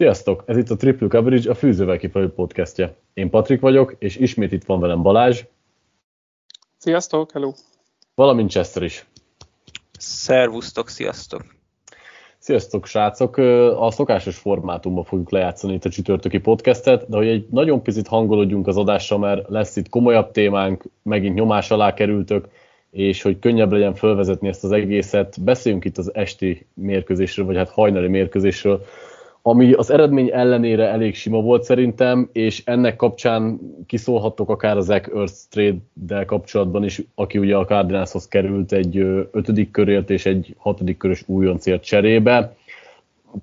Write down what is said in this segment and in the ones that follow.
Sziasztok! Ez itt a Triple Coverage, a Fűzővel kifelő podcastje. Én Patrik vagyok, és ismét itt van velem Balázs. Sziasztok, hello! Valamint Chester is. Szervusztok, sziasztok! Sziasztok, srácok! A szokásos formátumban fogjuk lejátszani itt a csütörtöki podcastet, de hogy egy nagyon picit hangolódjunk az adásra, mert lesz itt komolyabb témánk, megint nyomás alá kerültök, és hogy könnyebb legyen felvezetni ezt az egészet, beszéljünk itt az esti mérkőzésről, vagy hát hajnali mérkőzésről, ami az eredmény ellenére elég sima volt szerintem, és ennek kapcsán kiszólhattok akár az Zach Earth trade-del kapcsolatban is, aki ugye a Cardinalshoz került egy ötödik körért és egy hatodik körös újoncért cserébe,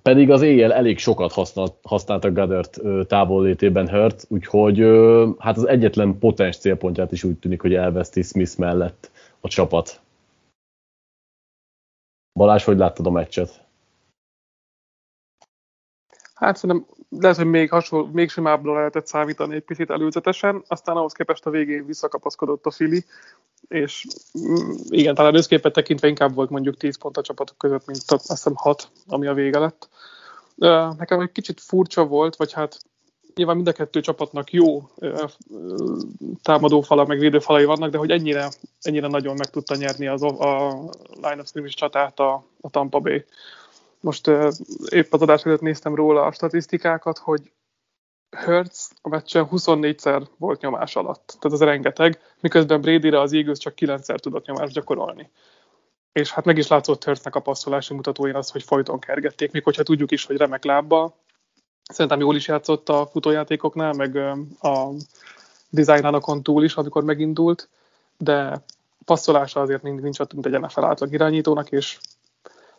pedig az éjjel elég sokat használt, használtak Goddard távollétében Hurt, úgyhogy hát az egyetlen potens célpontját is úgy tűnik, hogy elveszti Smith mellett a csapat. Balázs, hogy láttad a meccset? Hát szerintem lehet, hogy még, hasonló, még simábbra lehetett számítani egy picit előzetesen, aztán ahhoz képest a végén visszakapaszkodott a Fili, és mm, igen, talán összképet tekintve inkább volt mondjuk 10 pont a csapatok között, mint azt hiszem 6, ami a vége lett. Nekem egy kicsit furcsa volt, vagy hát nyilván mind a kettő csapatnak jó támadófala, meg védőfalai vannak, de hogy ennyire, ennyire nagyon meg tudta nyerni az, a line of scrimmage csatát a, a Tampa Bay. Most épp az adás előtt néztem róla a statisztikákat, hogy Hertz a meccsen 24-szer volt nyomás alatt, tehát ez rengeteg, miközben Brady-re az Eagles csak 9-szer tudott nyomást gyakorolni. És hát meg is látszott Hertznek a passzolási mutatóin az, hogy folyton kergették, még hogyha tudjuk is, hogy remek lábbal. Szerintem jól is játszott a futójátékoknál, meg a dizájnálakon túl is, amikor megindult, de passzolása azért nincs ott, mint egy NFL átlag irányítónak, és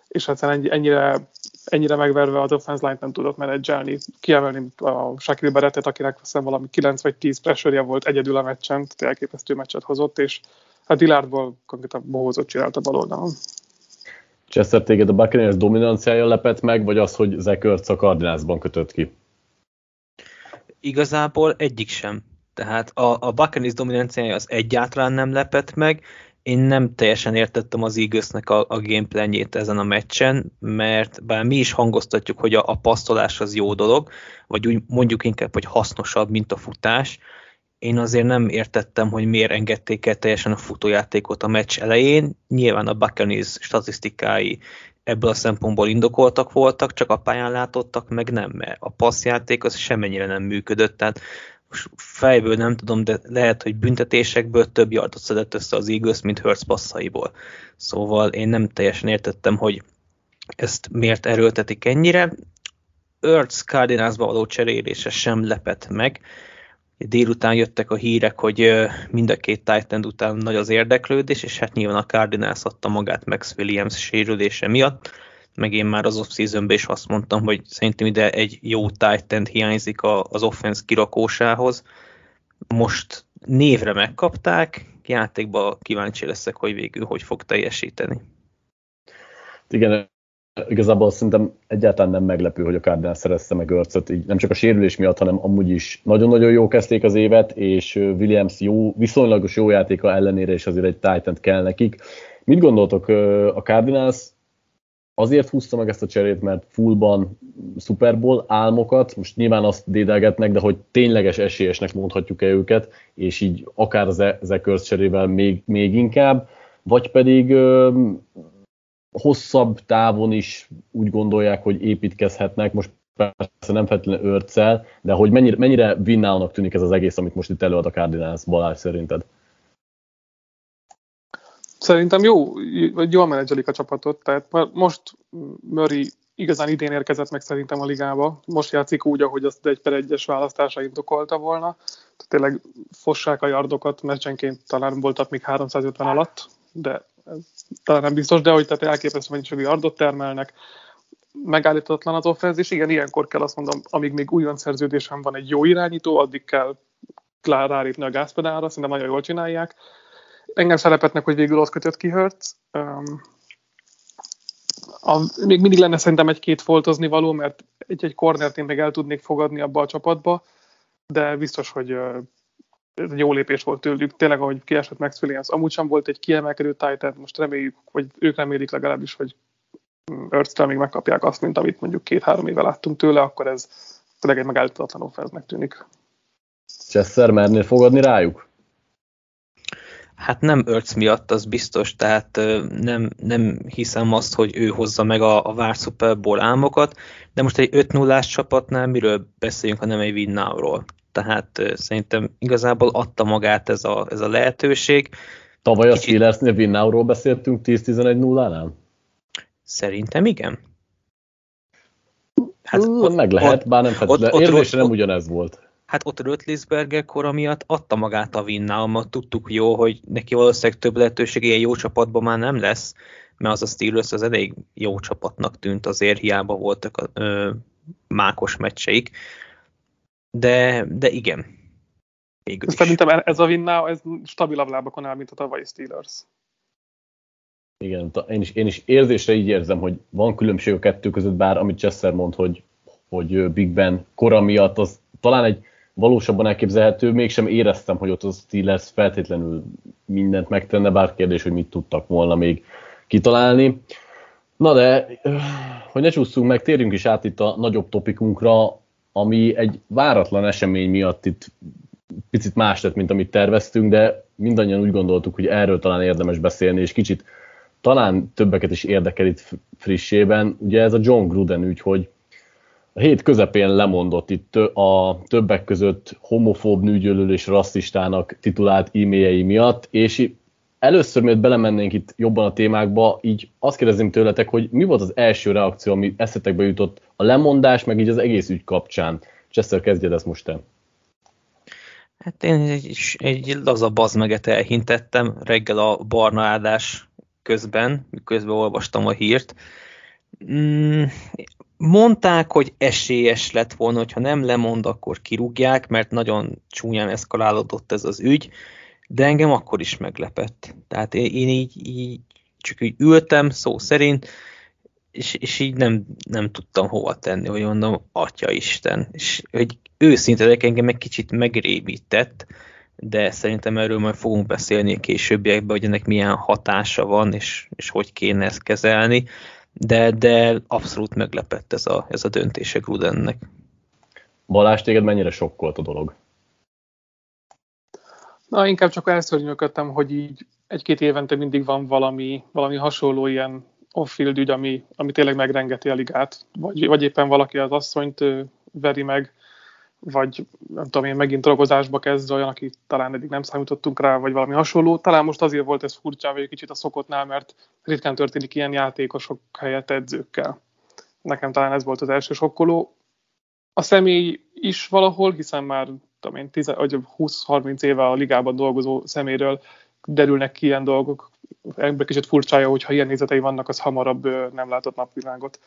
és egyszerűen ennyire, ennyire megverve az offense line nem tudott menedzselni, kiemelni a Shaquille Barrettet, akinek hiszem valami 9 vagy 10 pressure volt egyedül a meccsen, tehát elképesztő meccset hozott, és hát Dillardból konkrétan bohózot csinált a bal oldalon. Chester, téged a Buccaneers dominanciája lepett meg, vagy az, hogy Ertz a Cardinalsban kötött ki? Igazából egyik sem. Tehát a, a Buccaneers dominanciája az egyáltalán nem lepett meg, én nem teljesen értettem az Eaglesnek a, a gameplanjét ezen a meccsen, mert bár mi is hangoztatjuk, hogy a, a pasztolás az jó dolog, vagy úgy mondjuk inkább, hogy hasznosabb, mint a futás, én azért nem értettem, hogy miért engedték el teljesen a futójátékot a meccs elején. Nyilván a Buccaneers statisztikái ebből a szempontból indokoltak voltak, csak a pályán látottak, meg nem, mert a passzjáték az semmennyire nem működött, tehát most fejből nem tudom, de lehet, hogy büntetésekből több yardot szedett össze az Eagles, mint Hurts passzaiból. Szóval én nem teljesen értettem, hogy ezt miért erőltetik ennyire. Hurts Cardinalsba való cserélése sem lepett meg. Délután jöttek a hírek, hogy mind a két Titan után nagy az érdeklődés, és hát nyilván a Cardinals adta magát Max Williams sérülése miatt meg én már az off-seasonben is azt mondtam, hogy szerintem ide egy jó titan hiányzik az offense kirakósához. Most névre megkapták, játékba kíváncsi leszek, hogy végül hogy fog teljesíteni. Igen, igazából szerintem egyáltalán nem meglepő, hogy a Cardinals szerezte meg Örcöt, így nem csak a sérülés miatt, hanem amúgy is nagyon-nagyon jó kezdték az évet, és Williams jó, viszonylagos jó játéka ellenére is azért egy titan kell nekik. Mit gondoltok, a Cardinals azért húzta meg ezt a cserét, mert fullban Super Bowl álmokat, most nyilván azt dédelgetnek, de hogy tényleges esélyesnek mondhatjuk-e őket, és így akár az Zekers cserével még, még inkább, vagy pedig ö, hosszabb távon is úgy gondolják, hogy építkezhetnek, most persze nem feltétlenül őrccel, de hogy mennyire, mennyire vinnálnak tűnik ez az egész, amit most itt előad a Cardinals Balázs szerinted? Szerintem jó, vagy jól menedzselik a csapatot, tehát most Murray igazán idén érkezett meg szerintem a ligába. Most játszik úgy, ahogy azt egy per egyes választása indokolta volna. Tehát tényleg fossák a yardokat, meccsenként talán voltak még 350 alatt, de ez talán nem biztos, de hogy tehát elképesztő mennyiségű yardot termelnek, megállíthatatlan az offenz, igen, ilyenkor kell azt mondom, amíg még újon szerződésem van egy jó irányító, addig kell rálépni a gázpedálra, szerintem nagyon jól csinálják engem szerepetnek, hogy végül ott kötött ki Hertz. Um, a, még mindig lenne szerintem egy-két foltozni való, mert egy-egy cornert én még el tudnék fogadni abba a csapatba, de biztos, hogy ez egy jó lépés volt tőlük. Tényleg, ahogy kiesett Max Williams, amúgy sem volt egy kiemelkedő Titan, most reméljük, vagy ők remélik legalábbis, hogy Earth-től még megkapják azt, mint amit mondjuk két-három éve láttunk tőle, akkor ez tényleg egy megállíthatatlan offenznek tűnik. Chester mernél fogadni rájuk? Hát nem Örc miatt, az biztos, tehát nem, nem hiszem azt, hogy ő hozza meg a, a vár Super Bowl álmokat, de most egy 5 0 csapatnál miről beszéljünk, ha nem egy win. Tehát szerintem igazából adta magát ez a, ez a lehetőség. Tavaly a Steelersnél win beszéltünk 10-11-0-nál? Szerintem igen. Hát ott, meg lehet, bár nem feltétlenül. Érzése nem ugyanez volt hát ott Rötlisberger kora miatt adta magát a Vinnalmat, tudtuk jó, hogy neki valószínűleg több lehetőség ilyen jó csapatban már nem lesz, mert az a Steelers az elég jó csapatnak tűnt, azért hiába voltak a ö, mákos meccseik. De, de igen. Végül Szerintem ez a Vinnau, ez stabilabb lábakon áll, mint a tavalyi Steelers. Igen, én is, én is érzésre így érzem, hogy van különbség a kettő között, bár amit Chester mond, hogy, hogy Big Ben kora miatt, az talán egy valósabban elképzelhető, mégsem éreztem, hogy ott a Steelers feltétlenül mindent megtenne, bár kérdés, hogy mit tudtak volna még kitalálni. Na de, hogy ne csúszunk meg, térjünk is át itt a nagyobb topikunkra, ami egy váratlan esemény miatt itt picit más lett, mint amit terveztünk, de mindannyian úgy gondoltuk, hogy erről talán érdemes beszélni, és kicsit talán többeket is érdekel itt frissében. Ugye ez a John Gruden ügy, hogy a hét közepén lemondott itt a többek között homofób, nőgyűlölő és rasszistának titulált e-mailjei miatt, és először, miért belemennénk itt jobban a témákba, így azt kérdezném tőletek, hogy mi volt az első reakció, ami eszetekbe jutott a lemondás, meg így az egész ügy kapcsán. Chester, kezdjed ezt most te. Hát én egy, egy laza bazmeget elhintettem reggel a barna áldás közben, miközben olvastam a hírt. Mondták, hogy esélyes lett volna, hogyha nem lemond, akkor kirúgják, mert nagyon csúnyán eszkalálódott ez az ügy, de engem akkor is meglepett. Tehát én, így, így csak úgy ültem szó szerint, és, és így nem, nem tudtam hova tenni, hogy mondom, Atya Isten. És hogy őszinte engem egy kicsit megrémített, de szerintem erről majd fogunk beszélni a későbbiekben, hogy ennek milyen hatása van, és, és hogy kéne ezt kezelni de, de abszolút meglepett ez a, ez a döntése Grudennek. Balázs, téged mennyire sokkolt a dolog? Na, inkább csak elszörnyűködtem, hogy így egy-két évente mindig van valami, valami hasonló ilyen off-field ügy, ami, ami tényleg megrengeti a ligát, vagy, vagy éppen valaki az asszonyt veri meg, vagy nem tudom én, megint drogozásba kezd olyan, aki talán eddig nem számítottunk rá, vagy valami hasonló. Talán most azért volt ez furcsa, vagy kicsit a szokottnál, mert ritkán történik ilyen játékosok helyett edzőkkel. Nekem talán ez volt az első sokkoló. A személy is valahol, hiszen már tudom én, 20-30 éve a ligában dolgozó szeméről derülnek ki ilyen dolgok. Ebben kicsit furcsája, hogyha ilyen nézetei vannak, az hamarabb nem látott napvilágot.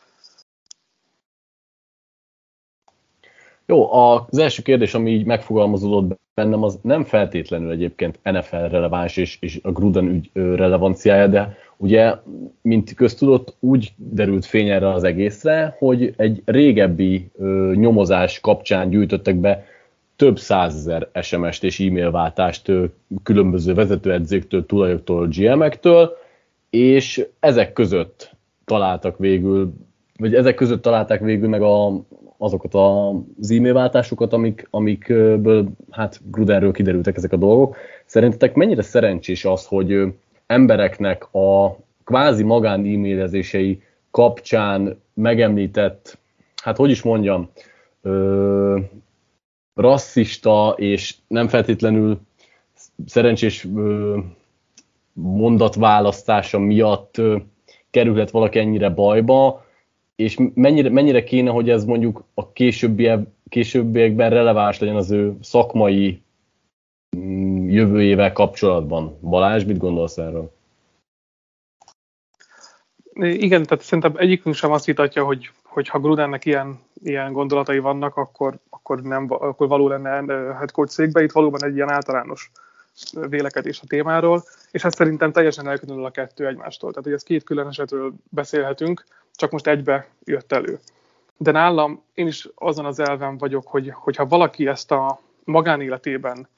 Jó, az első kérdés, ami így megfogalmazódott bennem, az nem feltétlenül egyébként NFL releváns és, és a Gruden ügy relevanciája, de ugye, mint köztudott, úgy derült fény erre az egészre, hogy egy régebbi ö, nyomozás kapcsán gyűjtöttek be több százezer SMS-t és e-mail váltást ö, különböző vezetőedzőktől, tulajoktól, GM-ektől, és ezek között találtak végül, vagy ezek között találták végül meg a, azokat az e-mail amik, amikből hát Grudenről kiderültek ezek a dolgok. Szerintetek mennyire szerencsés az, hogy embereknek a kvázi magán e-mailezései kapcsán megemlített, hát hogy is mondjam, ö, rasszista és nem feltétlenül szerencsés ö, mondatválasztása miatt ö, kerülhet valaki ennyire bajba, és mennyire, mennyire kéne, hogy ez mondjuk a későbbiek, későbbiekben releváns legyen az ő szakmai mm, jövőjével kapcsolatban. Balázs, mit gondolsz erről? Igen, tehát szerintem egyikünk sem azt vitatja, hogy, hogy ha Grudennek ilyen, ilyen gondolatai vannak, akkor, akkor, nem, akkor való lenne head coach székbe. Itt valóban egy ilyen általános vélekedés a témáról, és ez szerintem teljesen elkülönül a kettő egymástól. Tehát, hogy ez két külön esetről beszélhetünk, csak most egybe jött elő. De nálam én is azon az elven vagyok, hogy hogyha valaki ezt a magánéletében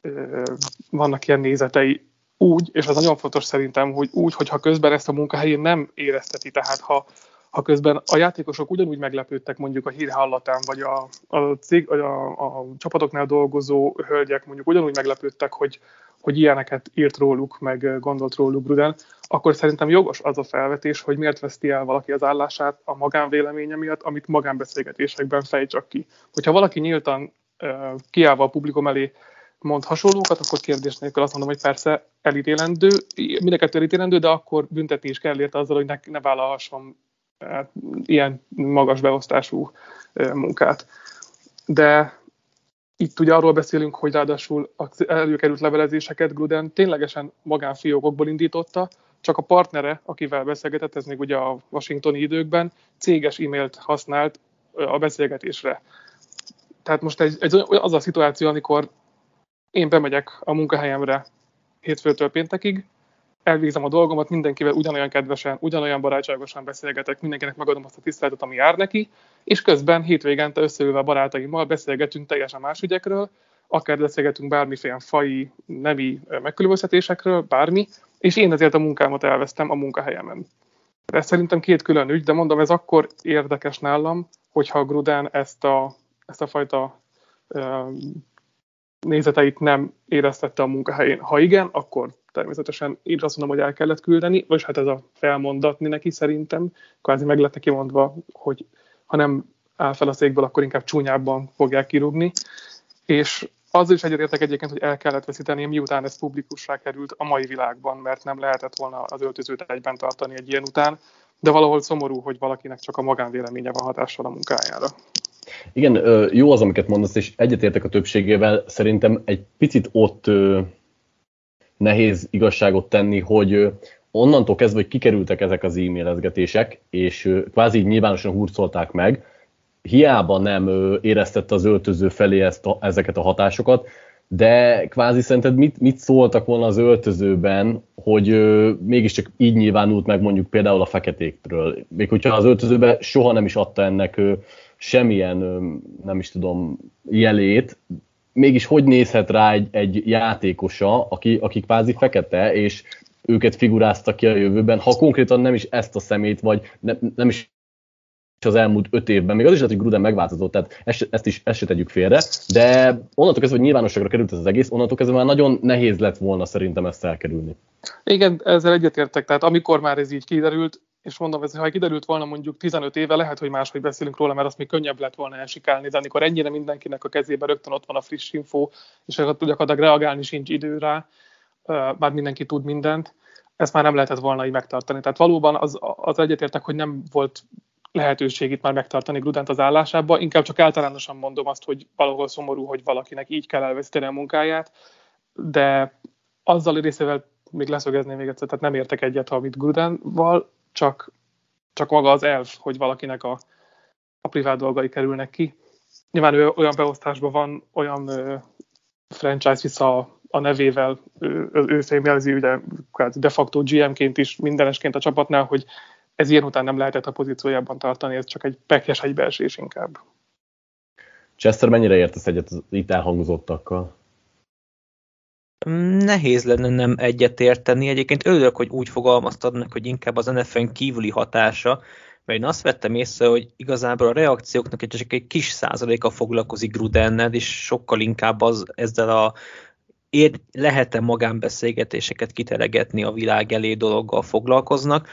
ö, vannak ilyen nézetei úgy, és az nagyon fontos szerintem, hogy úgy, hogyha közben ezt a munkahelyén nem érezteti, tehát ha, ha közben a játékosok ugyanúgy meglepődtek mondjuk a hír hallatán, vagy a, a, cég, a, a, a csapatoknál dolgozó hölgyek mondjuk ugyanúgy meglepődtek, hogy, hogy ilyeneket írt róluk, meg gondolt róluk Gruden, akkor szerintem jogos az a felvetés, hogy miért veszti el valaki az állását a magánvéleménye miatt, amit magánbeszélgetésekben fej csak ki. Hogyha valaki nyíltan kiállva a publikum elé mond hasonlókat, akkor kérdés nélkül azt mondom, hogy persze elítélendő, mindenkettő elítélendő, de akkor büntetni is kell érte azzal, hogy ne, ne vállalhasson hát, ilyen magas beosztású munkát. De itt ugye arról beszélünk, hogy ráadásul az előkerült levelezéseket Gruden ténylegesen magánfiókokból indította, csak a partnere, akivel beszélgetett, ez még ugye a washingtoni időkben, céges e-mailt használt a beszélgetésre. Tehát most egy, egy, az a szituáció, amikor én bemegyek a munkahelyemre hétfőtől péntekig, elvégzem a dolgomat, mindenkivel ugyanolyan kedvesen, ugyanolyan barátságosan beszélgetek, mindenkinek megadom azt a tiszteletet, ami jár neki, és közben hétvégente összeülve a barátaimmal beszélgetünk teljesen más ügyekről, akár beszélgetünk bármiféle fai, nemi megkülönböztetésekről, bármi, és én ezért a munkámat elvesztem a munkahelyemen. Ez szerintem két külön ügy, de mondom, ez akkor érdekes nálam, hogyha Gruden ezt a, ezt a fajta nézeteit nem éreztette a munkahelyén. Ha igen, akkor természetesen én azt mondom, hogy el kellett küldeni, vagy hát ez a felmondatni neki szerintem, kvázi meg lett neki mondva, hogy ha nem áll fel a székből, akkor inkább csúnyábban fogják kirúgni. És azzal is egyetértek egyébként, hogy el kellett veszíteni, miután ez publikussá került a mai világban, mert nem lehetett volna az öltözőt egyben tartani egy ilyen után, de valahol szomorú, hogy valakinek csak a magánvéleménye van hatással a munkájára. Igen, jó az, amiket mondasz, és egyetértek a többségével. Szerintem egy picit ott nehéz igazságot tenni, hogy onnantól kezdve, hogy kikerültek ezek az e-mailezgetések, és kvázi nyilvánosan hurcolták meg, hiába nem éreztette az öltöző felé ezt a, ezeket a hatásokat, de kvázi szerinted mit, mit szóltak volna az öltözőben, hogy ö, mégiscsak így nyilvánult meg mondjuk például a feketékről. Még hogyha az öltözőben soha nem is adta ennek ö, semmilyen, ö, nem is tudom, jelét, mégis hogy nézhet rá egy, egy játékosa, aki, aki kvázi fekete, és őket figurázta ki a jövőben, ha konkrétan nem is ezt a szemét, vagy ne, nem is az elmúlt öt évben, még az is lehet, hogy Gruden megváltozott, tehát ezt, ezt is ezt se tegyük félre, de onnantól kezdve, hogy nyilvánosságra került ez az egész, onnantól kezdve már nagyon nehéz lett volna szerintem ezt elkerülni. Igen, ezzel egyetértek, tehát amikor már ez így kiderült, és mondom, ez, ha kiderült volna mondjuk 15 éve, lehet, hogy máshogy beszélünk róla, mert azt még könnyebb lett volna elsikálni, de amikor ennyire mindenkinek a kezében rögtön ott van a friss info, és gyakorlatilag reagálni sincs idő rá, már mindenki tud mindent, ezt már nem lehetett volna így megtartani. Tehát valóban az, az egyetértek, hogy nem volt lehetőség már megtartani Grudent az állásába, inkább csak általánosan mondom azt, hogy valahol szomorú, hogy valakinek így kell elveszíteni a munkáját, de azzal a részével még leszögezném még egyszer, tehát nem értek egyet, ha mit Grudenval, csak, csak maga az elv, hogy valakinek a, a privát dolgai kerülnek ki. Nyilván ő olyan beosztásban van, olyan ö, franchise vissza a, a nevével, ő, ő fémjelzi ugye de facto GM-ként is mindenesként a csapatnál, hogy ez ilyen után nem lehetett a pozíciójában tartani, ez csak egy pekjes egybeesés inkább. Chester, mennyire értesz egyet az itt elhangzottakkal? Nehéz lenne nem egyet érteni. Egyébként örülök, hogy úgy fogalmaztad meg, hogy inkább az NFL kívüli hatása, mert én azt vettem észre, hogy igazából a reakcióknak csak egy kis százaléka foglalkozik Grudennel, és sokkal inkább az ezzel a lehet-e magánbeszélgetéseket kitelegetni a világ elé dologgal foglalkoznak.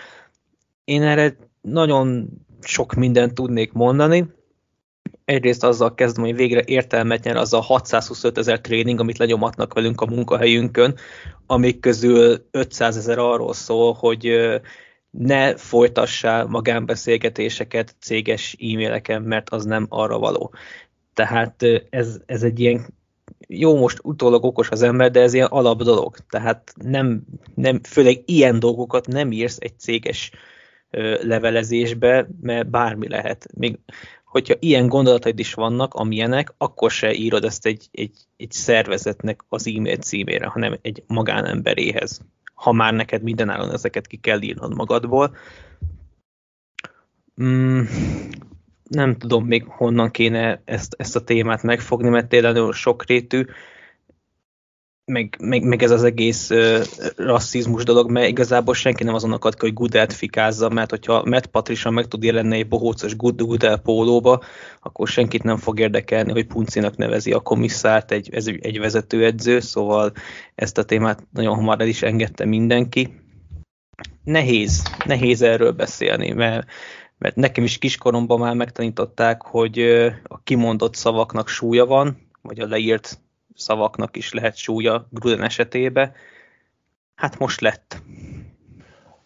Én erre nagyon sok mindent tudnék mondani. Egyrészt azzal kezdem, hogy végre értelmet nyer az a 625 ezer tréning, amit lenyomatnak velünk a munkahelyünkön, amik közül 500 ezer arról szól, hogy ne folytassál magánbeszélgetéseket céges e-maileken, mert az nem arra való. Tehát ez, ez egy ilyen jó, most utólag okos az ember, de ez ilyen alap dolog. Tehát nem, nem, főleg ilyen dolgokat nem írsz egy céges levelezésbe, mert bármi lehet. Még hogyha ilyen gondolataid is vannak, amilyenek, akkor se írod ezt egy, egy, egy szervezetnek az e-mail címére, hanem egy magánemberéhez. Ha már neked mindenáron ezeket ki kell írnod magadból. Mm, nem tudom még honnan kéne ezt, ezt a témát megfogni, mert tényleg sokrétű. Meg, meg, meg ez az egész uh, rasszizmus dolog, mert igazából senki nem azon akad hogy Gudelt fikázza, mert hogyha Matt Patricia meg tud jelenni egy bohócos Gudel pólóba, akkor senkit nem fog érdekelni, hogy Puncinak nevezi a komisszárt egy, ez egy vezetőedző, szóval ezt a témát nagyon hamar el is engedte mindenki. Nehéz, nehéz erről beszélni, mert mert nekem is kiskoromban már megtanították, hogy a kimondott szavaknak súlya van, vagy a leírt szavaknak is lehet súlya Gruden esetébe. Hát most lett.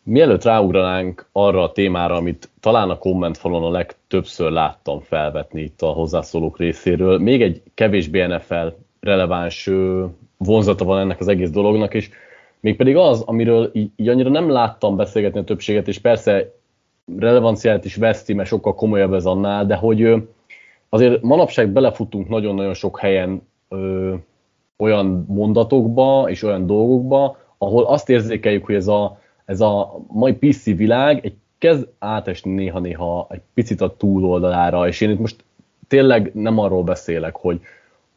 Mielőtt ráugranánk arra a témára, amit talán a kommentfalon a legtöbbször láttam felvetni itt a hozzászólók részéről, még egy kevésbé NFL releváns vonzata van ennek az egész dolognak, és mégpedig az, amiről így, így annyira nem láttam beszélgetni a többséget, és persze relevanciát is veszti, mert sokkal komolyabb ez annál, de hogy azért manapság belefutunk nagyon-nagyon sok helyen ö, olyan mondatokba és olyan dolgokba, ahol azt érzékeljük, hogy ez a, ez a mai PC világ egy kezd átesni néha-néha egy picit a túloldalára, és én itt most tényleg nem arról beszélek, hogy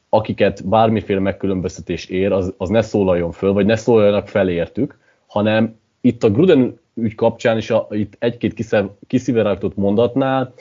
akiket bármiféle megkülönböztetés ér, az, az ne szólaljon föl, vagy ne szólaljanak felértük, hanem itt a Gruden ügy kapcsán is a, itt egy-két kiszivárgtott mondatnál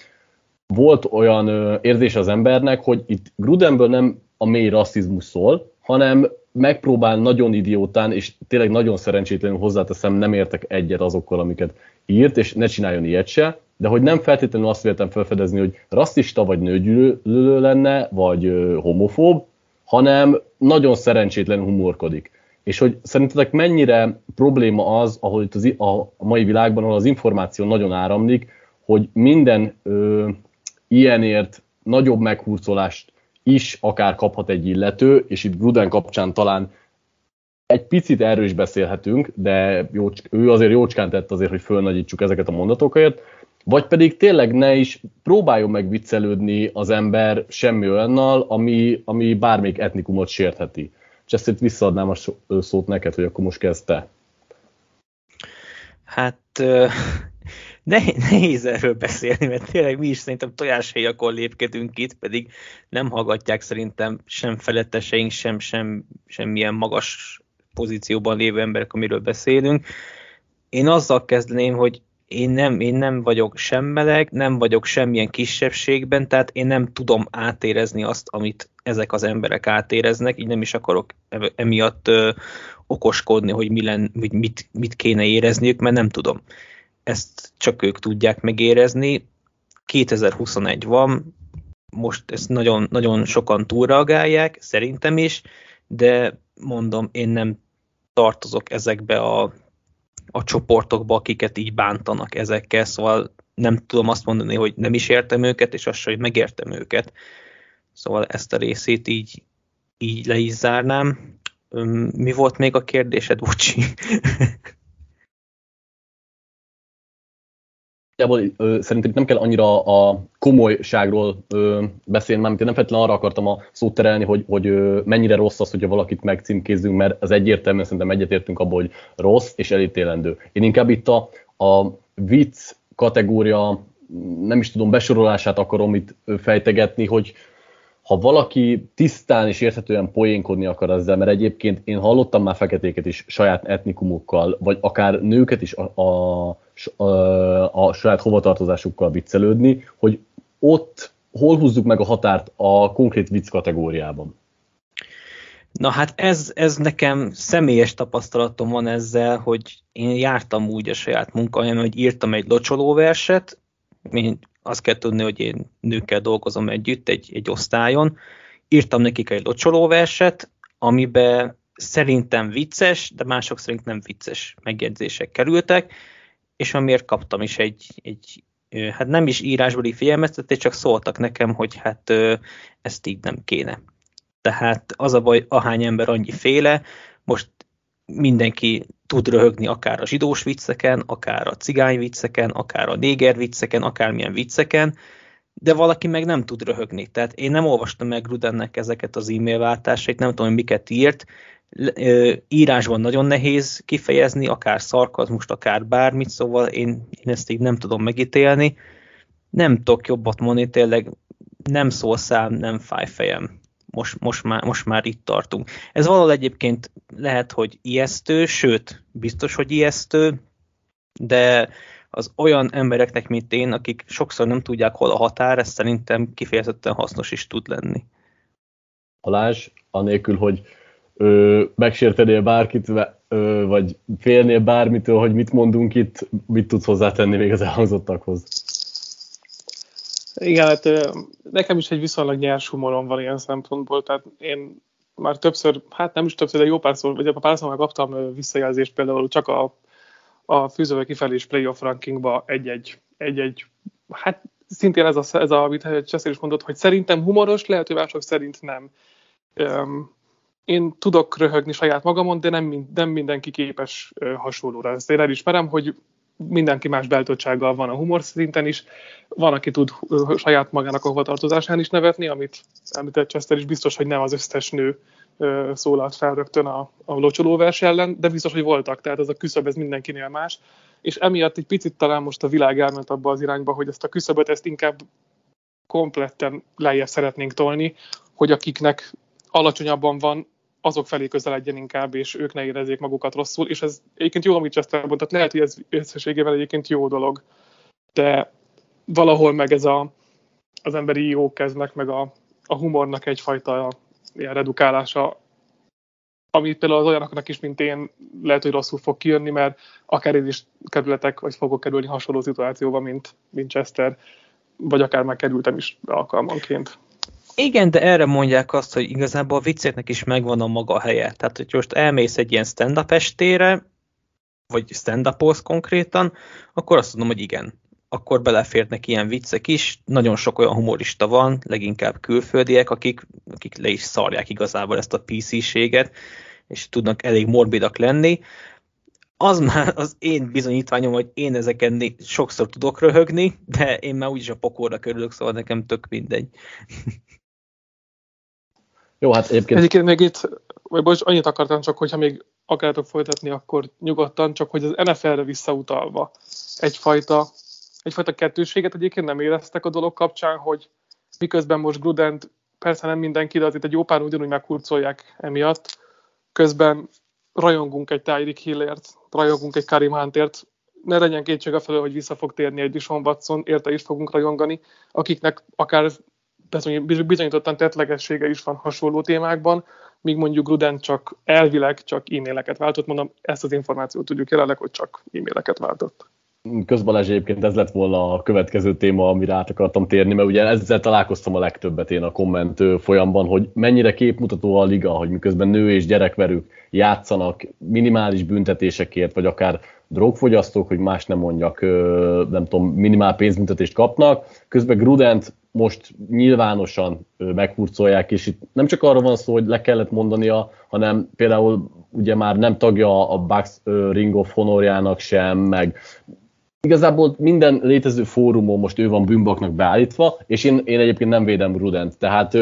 volt olyan ö, érzés az embernek, hogy itt Grudenből nem a mély rasszizmus szól, hanem megpróbál nagyon idiótán, és tényleg nagyon szerencsétlenül hozzáteszem, nem értek egyet azokkal, amiket írt, és ne csináljon ilyet se, de hogy nem feltétlenül azt véltem felfedezni, hogy rasszista vagy nőgyűlölő lenne, vagy homofób, hanem nagyon szerencsétlen humorkodik. És hogy szerintetek mennyire probléma az, ahol itt az, a mai világban, ahol az információ nagyon áramlik, hogy minden ö, ilyenért nagyobb meghurcolást is akár kaphat egy illető, és itt Gruden kapcsán talán egy picit erről is beszélhetünk, de jócsk, ő azért jócskán tett azért, hogy fölnagyítsuk ezeket a mondatokat, vagy pedig tényleg ne is próbáljon meg viccelődni az ember semmi olyannal, ami, ami bármelyik etnikumot sértheti. És ezt itt visszaadnám a szót neked, hogy akkor most kezd. Hát nehéz erről beszélni, mert tényleg mi is szerintem tojáshéjakon lépkedünk itt, pedig nem hallgatják szerintem sem feletteseink, sem, sem semmilyen magas pozícióban lévő emberek, amiről beszélünk. Én azzal kezdeném, hogy én nem, én nem vagyok sem meleg, nem vagyok semmilyen kisebbségben, tehát én nem tudom átérezni azt, amit ezek az emberek átéreznek, így nem is akarok emiatt ö, okoskodni, hogy, mi len, hogy mit, mit kéne érezniük, mert nem tudom. Ezt csak ők tudják megérezni. 2021 van, most ezt nagyon, nagyon sokan túlreagálják, szerintem is, de mondom, én nem tartozok ezekbe a a csoportokba, akiket így bántanak ezekkel, szóval nem tudom azt mondani, hogy nem is értem őket, és azt hogy megértem őket. Szóval ezt a részét így, így le is zárnám. Mi volt még a kérdésed, Bocsi? igazából szerintem nem kell annyira a komolyságról ö, beszélni, mert nem feltétlenül arra akartam a szót terelni, hogy, hogy ö, mennyire rossz az, hogyha valakit megcímkézzünk, mert az egyértelműen szerintem egyetértünk abból, hogy rossz és elítélendő. Én inkább itt a, a vicc kategória, nem is tudom, besorolását akarom itt fejtegetni, hogy, ha valaki tisztán és érthetően poénkodni akar ezzel, mert egyébként én hallottam már feketéket is saját etnikumokkal, vagy akár nőket is a, a, a, saját hovatartozásukkal viccelődni, hogy ott hol húzzuk meg a határt a konkrét vicc kategóriában. Na hát ez, ez nekem személyes tapasztalatom van ezzel, hogy én jártam úgy a saját munkahelyemen, hogy írtam egy locsolóverset, mint azt kell tudni, hogy én nőkkel dolgozom együtt egy, egy osztályon, írtam nekik egy locsolóverset, amiben szerintem vicces, de mások szerint nem vicces megjegyzések kerültek, és amiért kaptam is egy, egy hát nem is írásbeli figyelmeztetést, csak szóltak nekem, hogy hát ezt így nem kéne. Tehát az a baj, ahány ember annyi féle, most mindenki tud röhögni akár a zsidós vicceken, akár a cigány vicceken, akár a néger vicceken, akármilyen vicceken, de valaki meg nem tud röhögni. Tehát én nem olvastam meg Rudennek ezeket az e-mail váltásait, nem tudom, hogy miket írt. Írásban nagyon nehéz kifejezni, akár szarkazmust, akár bármit, szóval én, én ezt így nem tudom megítélni. Nem tudok jobbat mondani, tényleg nem szól szám, nem fáj fejem most, most, már, most már itt tartunk. Ez valahol egyébként lehet, hogy ijesztő, sőt, biztos, hogy ijesztő, de az olyan embereknek, mint én, akik sokszor nem tudják, hol a határ, ez szerintem kifejezetten hasznos is tud lenni. Balázs, anélkül, hogy ö, megsértenél bárkit, ö, vagy félnél bármitől, hogy mit mondunk itt, mit tudsz hozzátenni még az elhangzottakhoz? Igen, hát nekem is egy viszonylag nyers humorom van ilyen szempontból, tehát én már többször, hát nem is többször, de jó párszor, vagy a párszor már kaptam visszajelzést például csak a, a fűzővel kifelés playoff rankingba egy-egy, egy-egy, hát szintén ez, a, ez a, amit Cseszér is mondott, hogy szerintem humoros, lehet, hogy mások szerint nem. Um, én tudok röhögni saját magamon, de nem, nem mindenki képes hasonlóra. Ezt én elismerem, hogy mindenki más beltöltsággal van a humor szinten is. Van, aki tud saját magának a hovatartozásán is nevetni, amit említett Chester is biztos, hogy nem az összes nő szólalt fel rögtön a, a locsolóvers ellen, de biztos, hogy voltak, tehát ez a küszöb ez mindenkinél más. És emiatt egy picit talán most a világ elment abba az irányba, hogy ezt a küszöböt ezt inkább kompletten lejjebb szeretnénk tolni, hogy akiknek alacsonyabban van, azok felé közeledjen inkább, és ők ne érezzék magukat rosszul, és ez egyébként jó, amit Chester mondott, lehet, hogy ez összességében egyébként jó dolog, de valahol meg ez a, az emberi jó keznek, meg a, a humornak egyfajta ilyen redukálása, amit például az olyanoknak is, mint én, lehet, hogy rosszul fog kijönni, mert akár én is kerületek, vagy fogok kerülni hasonló szituációba, mint, mint Chester, vagy akár már kerültem is alkalmanként. Igen, de erre mondják azt, hogy igazából a vicceknek is megvan a maga helye. Tehát, hogy most elmész egy ilyen stand-up estére, vagy stand konkrétan, akkor azt mondom, hogy igen. Akkor beleférnek ilyen viccek is. Nagyon sok olyan humorista van, leginkább külföldiek, akik, akik le is szarják igazából ezt a PC-séget, és tudnak elég morbidak lenni. Az már az én bizonyítványom, hogy én ezeken sokszor tudok röhögni, de én már úgyis a pokorra körülök, szóval nekem tök mindegy. Jó, hát egyébként... Egyébként még itt, vagy bocs, annyit akartam csak, hogyha még akartok folytatni, akkor nyugodtan, csak hogy az NFL-re visszautalva egyfajta, egyfajta kettőséget egyébként nem éreztek a dolog kapcsán, hogy miközben most Grudent, persze nem mindenki, de azért egy jó pár ugyanúgy meghurcolják emiatt, közben rajongunk egy Tyreek Hillért, rajongunk egy Karim Huntért, ne legyen kétség a felől, hogy vissza fog térni egy Dishon Watson, érte is fogunk rajongani, akiknek akár bizonyítottan tetlegessége is van hasonló témákban, míg mondjuk Gruden csak elvileg csak e-maileket váltott, mondom, ezt az információt tudjuk jelenleg, hogy csak e-maileket váltott. Közbalázs egyébként ez lett volna a következő téma, amire át akartam térni, mert ugye ezzel találkoztam a legtöbbet én a komment folyamban, hogy mennyire képmutató a liga, hogy miközben nő és gyerekverők játszanak minimális büntetésekért, vagy akár drogfogyasztók, hogy más nem mondjak, nem tudom, minimál pénzbüntetést kapnak, közben Grudent most nyilvánosan meghurcolják, és itt nem csak arra van szó, hogy le kellett mondania, hanem például ugye már nem tagja a Bucks Ring of Honorjának sem, meg igazából minden létező fórumon most ő van bűnbaknak beállítva, és én, én egyébként nem védem Rudent, tehát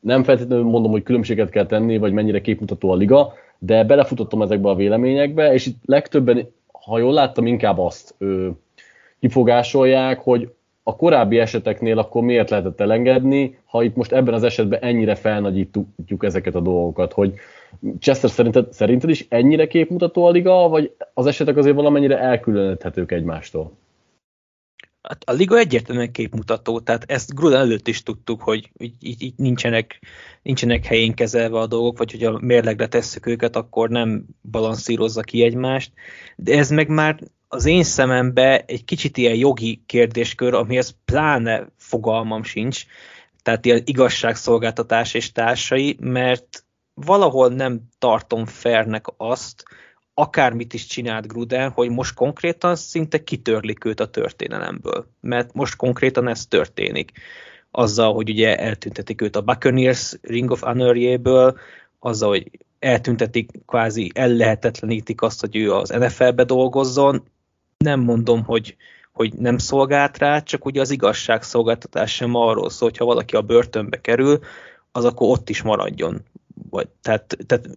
nem feltétlenül mondom, hogy különbséget kell tenni, vagy mennyire képmutató a liga, de belefutottam ezekbe a véleményekbe, és itt legtöbben, ha jól láttam, inkább azt ö, kifogásolják, hogy a korábbi eseteknél akkor miért lehetett elengedni, ha itt most ebben az esetben ennyire felnagyítjuk ezeket a dolgokat, hogy Chester szerinted, szerinted is ennyire képmutató a liga, vagy az esetek azért valamennyire elkülöníthetők egymástól? Hát a liga egyértelműen képmutató, tehát ezt Gruden előtt is tudtuk, hogy így, így nincsenek, nincsenek helyén kezelve a dolgok, vagy hogy a mérlegre tesszük őket, akkor nem balanszírozza ki egymást, de ez meg már az én szemembe egy kicsit ilyen jogi kérdéskör, amihez pláne fogalmam sincs, tehát ilyen igazságszolgáltatás és társai, mert valahol nem tartom fernek azt, akármit is csinált Gruden, hogy most konkrétan szinte kitörlik őt a történelemből. Mert most konkrétan ez történik. Azzal, hogy ugye eltüntetik őt a Buccaneers Ring of Honor-jéből, azzal, hogy eltüntetik, kvázi ellehetetlenítik azt, hogy ő az NFL-be dolgozzon, nem mondom, hogy, hogy nem szolgált rá, csak ugye az igazságszolgáltatás sem arról szól, hogy ha valaki a börtönbe kerül, az akkor ott is maradjon. Vagy, tehát, tehát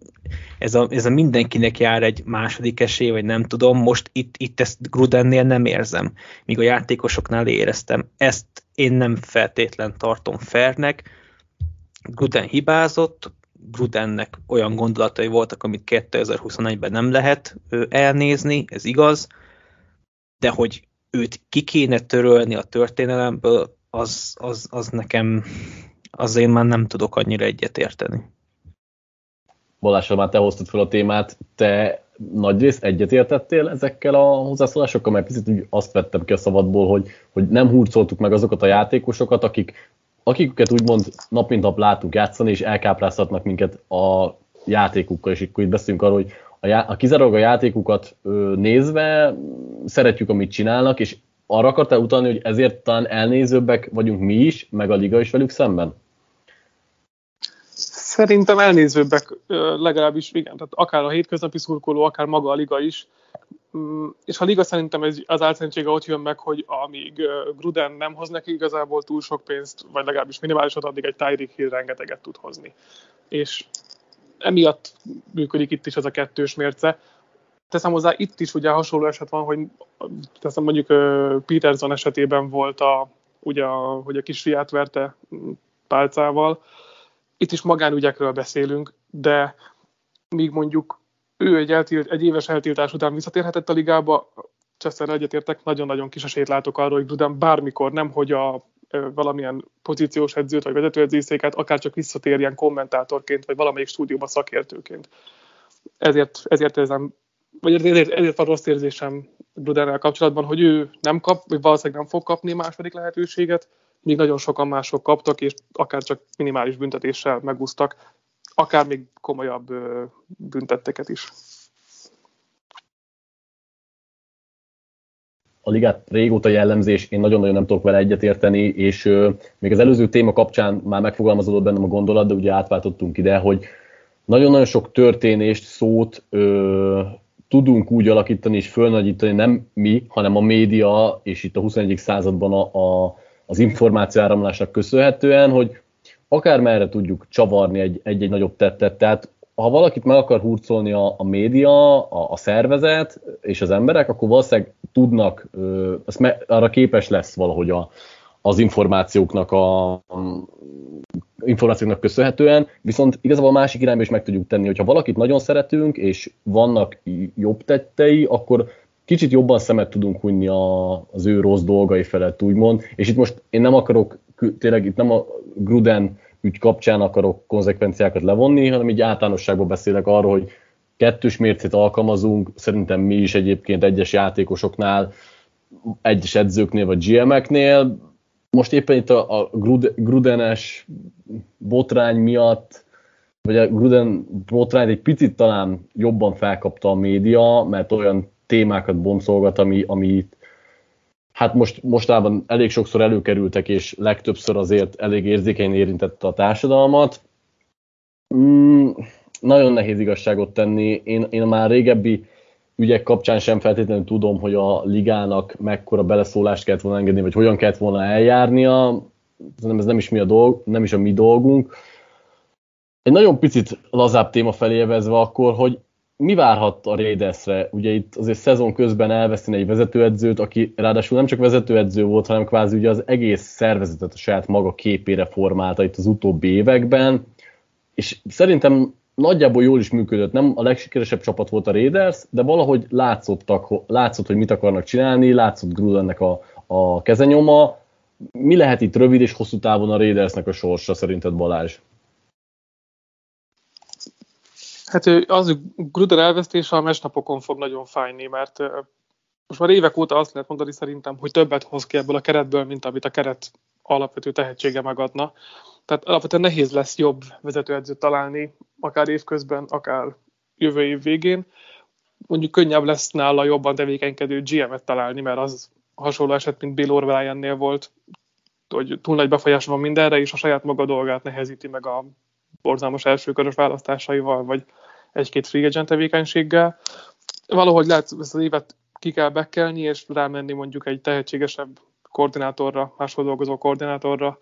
ez, a, ez a mindenkinek jár egy második esély, vagy nem tudom, most itt, itt ezt Grudennél nem érzem, míg a játékosoknál éreztem. Ezt én nem feltétlen tartom fernek, Gruden hibázott, Grudennek olyan gondolatai voltak, amit 2021-ben nem lehet elnézni, ez igaz, de hogy őt ki kéne törölni a történelemből, az, az, az nekem, az én már nem tudok annyira egyetérteni. Balázs, már te hoztad fel a témát, te nagyrészt egyetértettél ezekkel a hozzászólásokkal, mert picit úgy azt vettem ki a szabadból, hogy, hogy nem hurcoltuk meg azokat a játékosokat, akik, akiket úgymond nap mint nap látunk játszani, és elkápráztatnak minket a játékukkal, és akkor itt beszélünk arról, hogy a, já- a kizárólag a játékukat ö, nézve szeretjük, amit csinálnak, és arra akartál utalni, hogy ezért talán elnézőbbek vagyunk mi is, meg a liga is velük szemben? Szerintem elnézőbbek legalábbis, igen, tehát akár a hétköznapi szurkoló, akár maga a liga is. Mm, és a liga szerintem ez, az álszentsége ott jön meg, hogy amíg Gruden nem hoz neki igazából túl sok pénzt, vagy legalábbis minimálisat, addig egy Tyreek Hill rengeteget tud hozni. És emiatt működik itt is az a kettős mérce. Teszem hozzá, itt is ugye hasonló eset van, hogy teszem mondjuk Peterson esetében volt a, ugye, hogy a kisfiát verte pálcával, itt is magánügyekről beszélünk, de míg mondjuk ő egy, eltilt, egy éves eltiltás után visszatérhetett a ligába, Chester egyetértek, nagyon-nagyon kis esélyt látok arról, hogy Gruden bármikor, nem hogy a valamilyen pozíciós edzőt vagy vezetőedzőszéket, akár csak visszatérjen kommentátorként, vagy valamelyik stúdióba szakértőként. Ezért, ezért érzem, vagy ezért, ezért van rossz érzésem Grudennel kapcsolatban, hogy ő nem kap, vagy valószínűleg nem fog kapni második lehetőséget, míg nagyon sokan mások kaptak, és akár csak minimális büntetéssel megúsztak, akár még komolyabb büntetteket is. a ligát régóta jellemzés, én nagyon-nagyon nem tudok vele egyetérteni, és még az előző téma kapcsán már megfogalmazódott bennem a gondolat, de ugye átváltottunk ide, hogy nagyon-nagyon sok történést, szót ö, tudunk úgy alakítani és fölnagyítani, nem mi, hanem a média, és itt a 21. században a, a az információ áramlásnak köszönhetően, hogy akár merre tudjuk csavarni egy-egy nagyobb tettet. Tehát ha valakit meg akar hurcolni a, a média, a, a szervezet és az emberek, akkor valószínűleg tudnak, ö, me, arra képes lesz valahogy a, az információknak a, információknak köszönhetően, viszont igazából a másik irányba is meg tudjuk tenni, hogyha valakit nagyon szeretünk, és vannak jobb tettei, akkor kicsit jobban szemet tudunk hunyni a, az ő rossz dolgai felett, úgymond. És itt most én nem akarok, tényleg itt nem a Gruden ügy kapcsán akarok konzekvenciákat levonni, hanem így általánosságban beszélek arról, hogy kettős mércét alkalmazunk, szerintem mi is egyébként egyes játékosoknál, egyes edzőknél vagy GM-eknél. Most éppen itt a, a Grudenes botrány miatt, vagy a Gruden botrány egy picit talán jobban felkapta a média, mert olyan témákat boncolgat, ami, ami hát most, mostában elég sokszor előkerültek, és legtöbbször azért elég érzékeny érintette a társadalmat. Mm, nagyon nehéz igazságot tenni. Én, én már régebbi ügyek kapcsán sem feltétlenül tudom, hogy a ligának mekkora beleszólást kellett volna engedni, vagy hogyan kellett volna eljárnia. Szerintem ez nem is, mi a dolg, nem is a mi dolgunk. Egy nagyon picit lazább téma felé evezve akkor, hogy mi várhat a Raidersre? Ugye itt azért szezon közben elveszteni egy vezetőedzőt, aki ráadásul nem csak vezetőedző volt, hanem kvázi ugye az egész szervezetet a saját maga képére formálta itt az utóbbi években, és szerintem nagyjából jól is működött. Nem a legsikeresebb csapat volt a Raiders, de valahogy látszottak, látszott, hogy mit akarnak csinálni, látszott Grudennek a, a kezenyoma. Mi lehet itt rövid és hosszú távon a Raidersnek a sorsa szerinted Balázs? Hát az Gruden elvesztése a mesnapokon fog nagyon fájni, mert most már évek óta azt lehet mondani szerintem, hogy többet hoz ki ebből a keretből, mint amit a keret alapvető tehetsége megadna. Tehát alapvetően nehéz lesz jobb vezetőedzőt találni, akár évközben, akár jövő év végén. Mondjuk könnyebb lesz nála jobban tevékenykedő GM-et találni, mert az hasonló eset, mint Bill Orwelliannél volt, hogy túl nagy befolyás van mindenre, és a saját maga dolgát nehezíti meg a borzalmas elsőkörös választásaival, vagy egy-két free agent tevékenységgel. Valahogy lehet ezt az évet ki kell bekelni, és rámenni mondjuk egy tehetségesebb koordinátorra, máshol dolgozó koordinátorra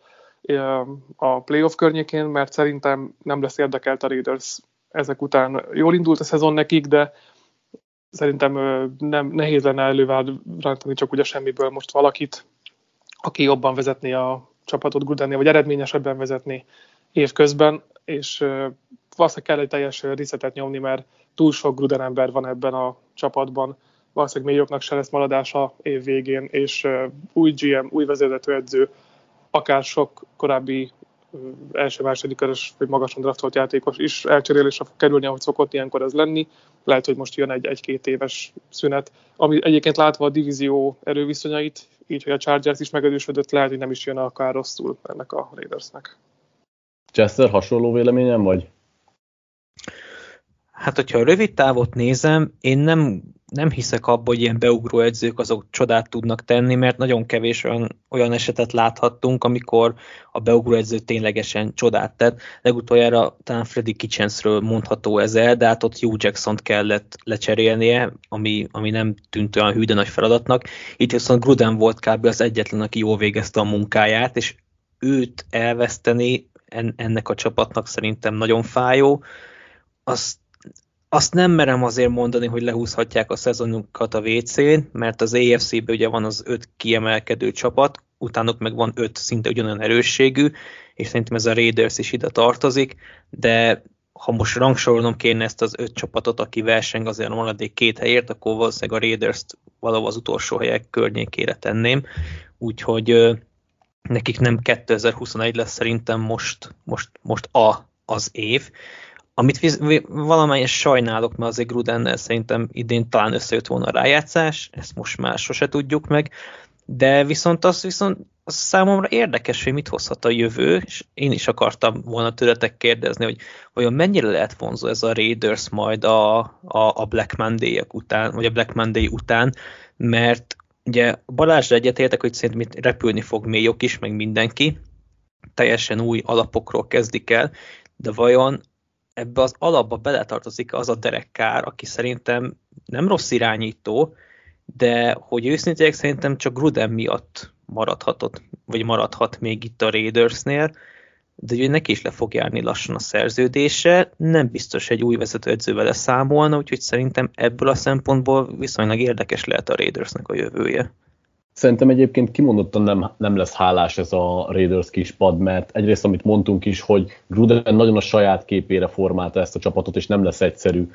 a playoff környékén, mert szerintem nem lesz érdekelt a Raiders ezek után. Jól indult a szezon nekik, de szerintem nem, nehéz lenne elővállítani csak ugye semmiből most valakit, aki jobban vezetni a csapatot Grudennél, vagy eredményesebben vezetni, évközben, és valószínűleg kell egy teljes resetet nyomni, mert túl sok Gruden ember van ebben a csapatban. Valószínűleg mélyoknak se lesz maradása év végén, és új GM, új vezetőedző, akár sok korábbi első-második körös vagy magasan draftolt játékos is elcserélésre fog kerülni, ahogy szokott ilyenkor ez lenni. Lehet, hogy most jön egy egy-két éves szünet, ami egyébként látva a divízió erőviszonyait, így, hogy a Chargers is megerősödött, lehet, hogy nem is jön akár rosszul ennek a Raidersnek. Chester, hasonló véleményem vagy? Hát, hogyha a rövid távot nézem, én nem, nem hiszek abban, hogy ilyen beugró edzők azok csodát tudnak tenni, mert nagyon kevés olyan, olyan esetet láthattunk, amikor a beugró edző ténylegesen csodát tett. Legutoljára talán Freddy Kitchensről mondható ez el, de hát ott Hugh Jackson-t kellett lecserélnie, ami, ami nem tűnt olyan hűde nagy feladatnak. Itt viszont Gruden volt kb. az egyetlen, aki jól végezte a munkáját, és őt elveszteni ennek a csapatnak szerintem nagyon fájó. Azt azt nem merem azért mondani, hogy lehúzhatják a szezonunkat a WC-n, mert az AFC-ben ugye van az öt kiemelkedő csapat, utánuk meg van öt szinte ugyanolyan erősségű, és szerintem ez a Raiders is ide tartozik, de ha most rangsorolnom kéne ezt az öt csapatot, aki verseng azért a maradék két helyért, akkor valószínűleg a Raiders-t valahol az utolsó helyek környékére tenném, úgyhogy nekik nem 2021 lesz szerintem most, most, most a az év, amit valamelyes sajnálok, mert azért Grudennel szerintem idén talán összejött volna a rájátszás, ezt most már sose tudjuk meg, de viszont az viszont az számomra érdekes, hogy mit hozhat a jövő, és én is akartam volna tőletek kérdezni, hogy vajon mennyire lehet vonzó ez a Raiders majd a, a, a Black monday után, vagy a Black Monday után, mert ugye Balázsra egyetértek, hogy szerintem itt repülni fog mélyok is, meg mindenki, teljesen új alapokról kezdik el, de vajon ebbe az alapba beletartozik az a Derek Carr, aki szerintem nem rossz irányító, de hogy őszintén szerintem csak Gruden miatt maradhatott, vagy maradhat még itt a Raidersnél, de ugye neki is le fog járni lassan a szerződése, nem biztos egy új vezetőedzővel számolna, úgyhogy szerintem ebből a szempontból viszonylag érdekes lehet a Raidersnek a jövője. Szerintem egyébként kimondottan nem, nem lesz hálás ez a Raiders kispad, mert egyrészt, amit mondtunk is, hogy Gruden nagyon a saját képére formálta ezt a csapatot, és nem lesz egyszerű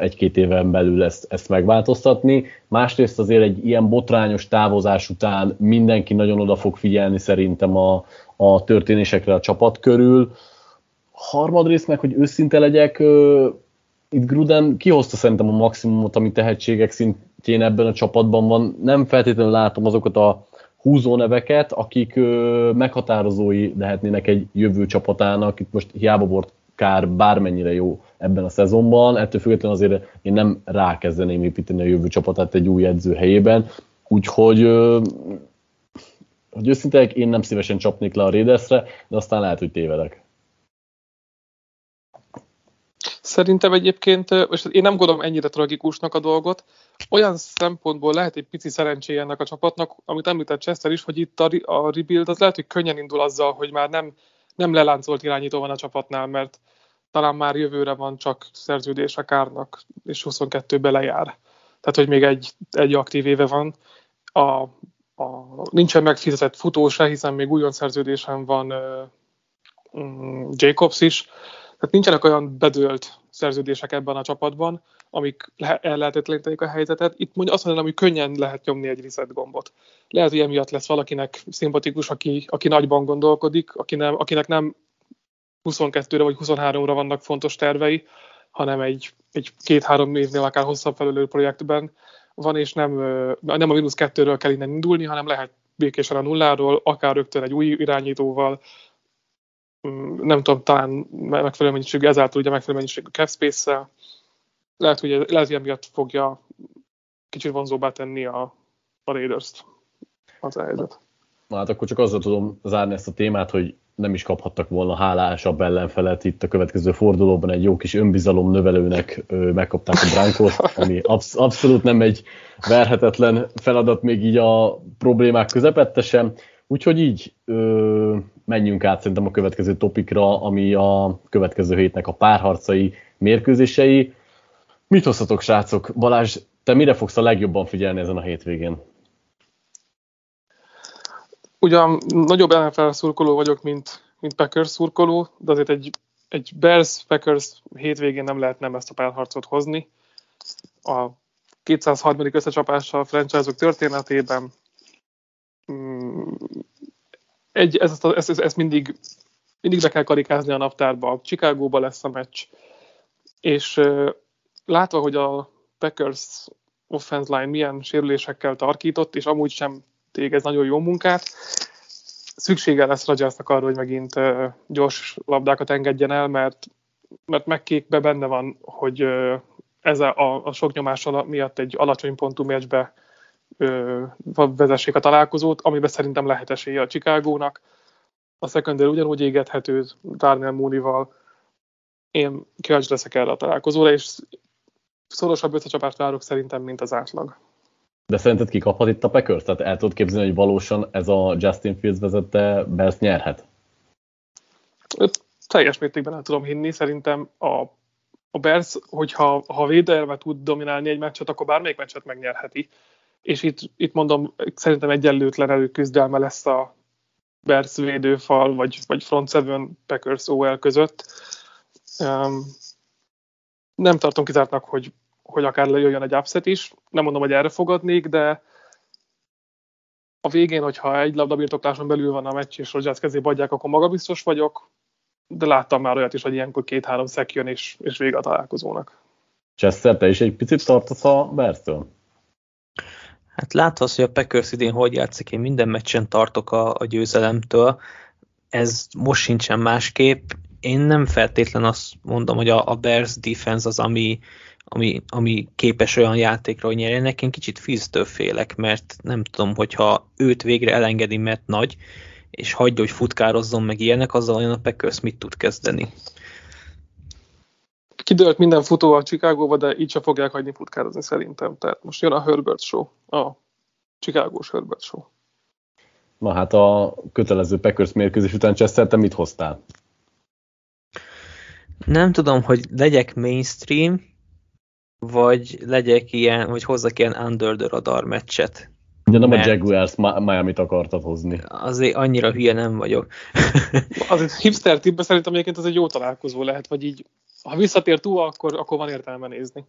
egy-két éven belül ezt, ezt megváltoztatni. Másrészt azért egy ilyen botrányos távozás után mindenki nagyon oda fog figyelni szerintem a, a történésekre a csapat körül. Harmadrészt meg, hogy őszinte legyek, itt Gruden kihozta szerintem a maximumot, ami tehetségek szintjén ebben a csapatban van. Nem feltétlenül látom azokat a húzó neveket, akik meghatározói lehetnének egy jövő csapatának. Itt most hiába volt kár bármennyire jó ebben a szezonban, ettől függetlenül azért én nem rákezdeném építeni a jövő csapatát egy új edző helyében, úgyhogy hogy őszintén én nem szívesen csapnék le a Raidersre, de aztán lehet, hogy tévedek. Szerintem egyébként, és én nem gondolom ennyire tragikusnak a dolgot, olyan szempontból lehet egy pici szerencséje ennek a csapatnak, amit említett Chester is, hogy itt a, a rebuild az lehet, hogy könnyen indul azzal, hogy már nem, nem leláncolt irányító van a csapatnál, mert talán már jövőre van csak szerződés a kárnak, és 22-be lejár. Tehát, hogy még egy, egy aktív éve van. A, a, nincsen megfizetett futó hiszen még újon szerződésen van uh, Jacobs is, tehát nincsenek olyan bedőlt szerződések ebben a csapatban, amik ellehetetlenítenik a helyzetet. Itt mondja azt mondanám, hogy könnyen lehet nyomni egy reset gombot. Lehet, hogy emiatt lesz valakinek szimpatikus, aki, aki nagyban gondolkodik, aki nem, akinek nem 22-re vagy 23-ra vannak fontos tervei, hanem egy, egy két-három évnél akár hosszabb felülő projektben van, és nem, nem a mínusz kettőről kell innen indulni, hanem lehet békésen a nulláról, akár rögtön egy új irányítóval, Mm, nem tudom, talán megfelelő mennyiségű, ezáltal ugye megfelelő mennyiségű cap space lehet, hogy, lehet, hogy emiatt fogja kicsit vonzóbbá tenni a, a Raiders-t az a helyzet. Na hát akkor csak azzal tudom zárni ezt a témát, hogy nem is kaphattak volna hálásabb ellenfelet itt a következő fordulóban egy jó kis önbizalom növelőnek ö, megkapták a Brankot, ami absz- abszolút nem egy verhetetlen feladat még így a problémák közepette sem. Úgyhogy így ö, menjünk át szerintem a következő topikra, ami a következő hétnek a párharcai, mérkőzései. Mit hozhatok, srácok? Balázs, te mire fogsz a legjobban figyelni ezen a hétvégén? Ugyan nagyobb ellenfelszurkoló vagyok, mint, mint Packers szurkoló, de azért egy, egy Bears-Packers hétvégén nem lehet nem ezt a párharcot hozni. A 203. összecsapással a franchise-ok történetében mm, egy, ezt, ezt, ezt, ezt mindig, mindig be kell karikázni a naptárba. Chicagóba lesz a meccs, és látva, hogy a Packers offense line milyen sérülésekkel tarkított, és amúgy sem tégez nagyon jó munkát, szüksége lesz Rodgersnak arra, hogy megint gyors labdákat engedjen el, mert, mert megkékbe benne van, hogy ez a, a sok nyomás miatt egy alacsony pontú meccsbe vezessék a találkozót, amiben szerintem lehet esélye a Chicagónak. A secondary ugyanúgy égethető Darnell Mooney-val. Én kíváncsi leszek erre a találkozóra, és szorosabb összecsapást várok szerintem, mint az átlag. De szerinted ki kaphat itt a Packers? Tehát el tudod képzelni, hogy valósan ez a Justin Fields vezette Bears nyerhet? Teljes mértékben el tudom hinni. Szerintem a, a Bears, hogyha ha védelme tud dominálni egy meccset, akkor bármelyik meccset megnyerheti. És itt, itt mondom, szerintem egyenlőtlen előküzdelme lesz a Bears védőfal, vagy, vagy front seven Packers OL között. Um, nem tartom kizártnak, hogy hogy akár lejöjjön egy upset is. Nem mondom, hogy erre fogadnék, de a végén, hogyha egy labdabirtokláson belül van a meccs, és Rodgers kezébe adják, akkor magabiztos vagyok, de láttam már olyat is, hogy ilyenkor két-három szek jön, és, és vége a találkozónak. Chester, te is egy picit tartasz a Bertől? Hát látva hogy a Packers idén hogy játszik, én minden meccsen tartok a, a győzelemtől. Ez most sincsen másképp. Én nem feltétlen azt mondom, hogy a, a Bears defense az, ami, ami, ami képes olyan játékra, hogy nyerjenek. Én kicsit Fizdtől félek, mert nem tudom, hogyha őt végre elengedi, mert nagy, és hagyja, hogy futkározzon meg ilyenek, azzal olyan a Packers mit tud kezdeni. Kidőlt minden futó a Chicagóba, de így sem fogják hagyni futkározni szerintem. Tehát most jön a Herbert Show, a Chicagós Herbert Show. Na hát a kötelező Packers mérkőzés után Chester, te mit hoztál? Nem tudom, hogy legyek mainstream, vagy legyek ilyen, vagy hozzak ilyen under the radar meccset. De nem a Jaguars Miami-t akartad hozni. Azért annyira hülye nem vagyok. azért hipster tippbe szerintem egyébként az egy jó találkozó lehet, vagy így, ha visszatér túl, akkor, akkor van értelme nézni.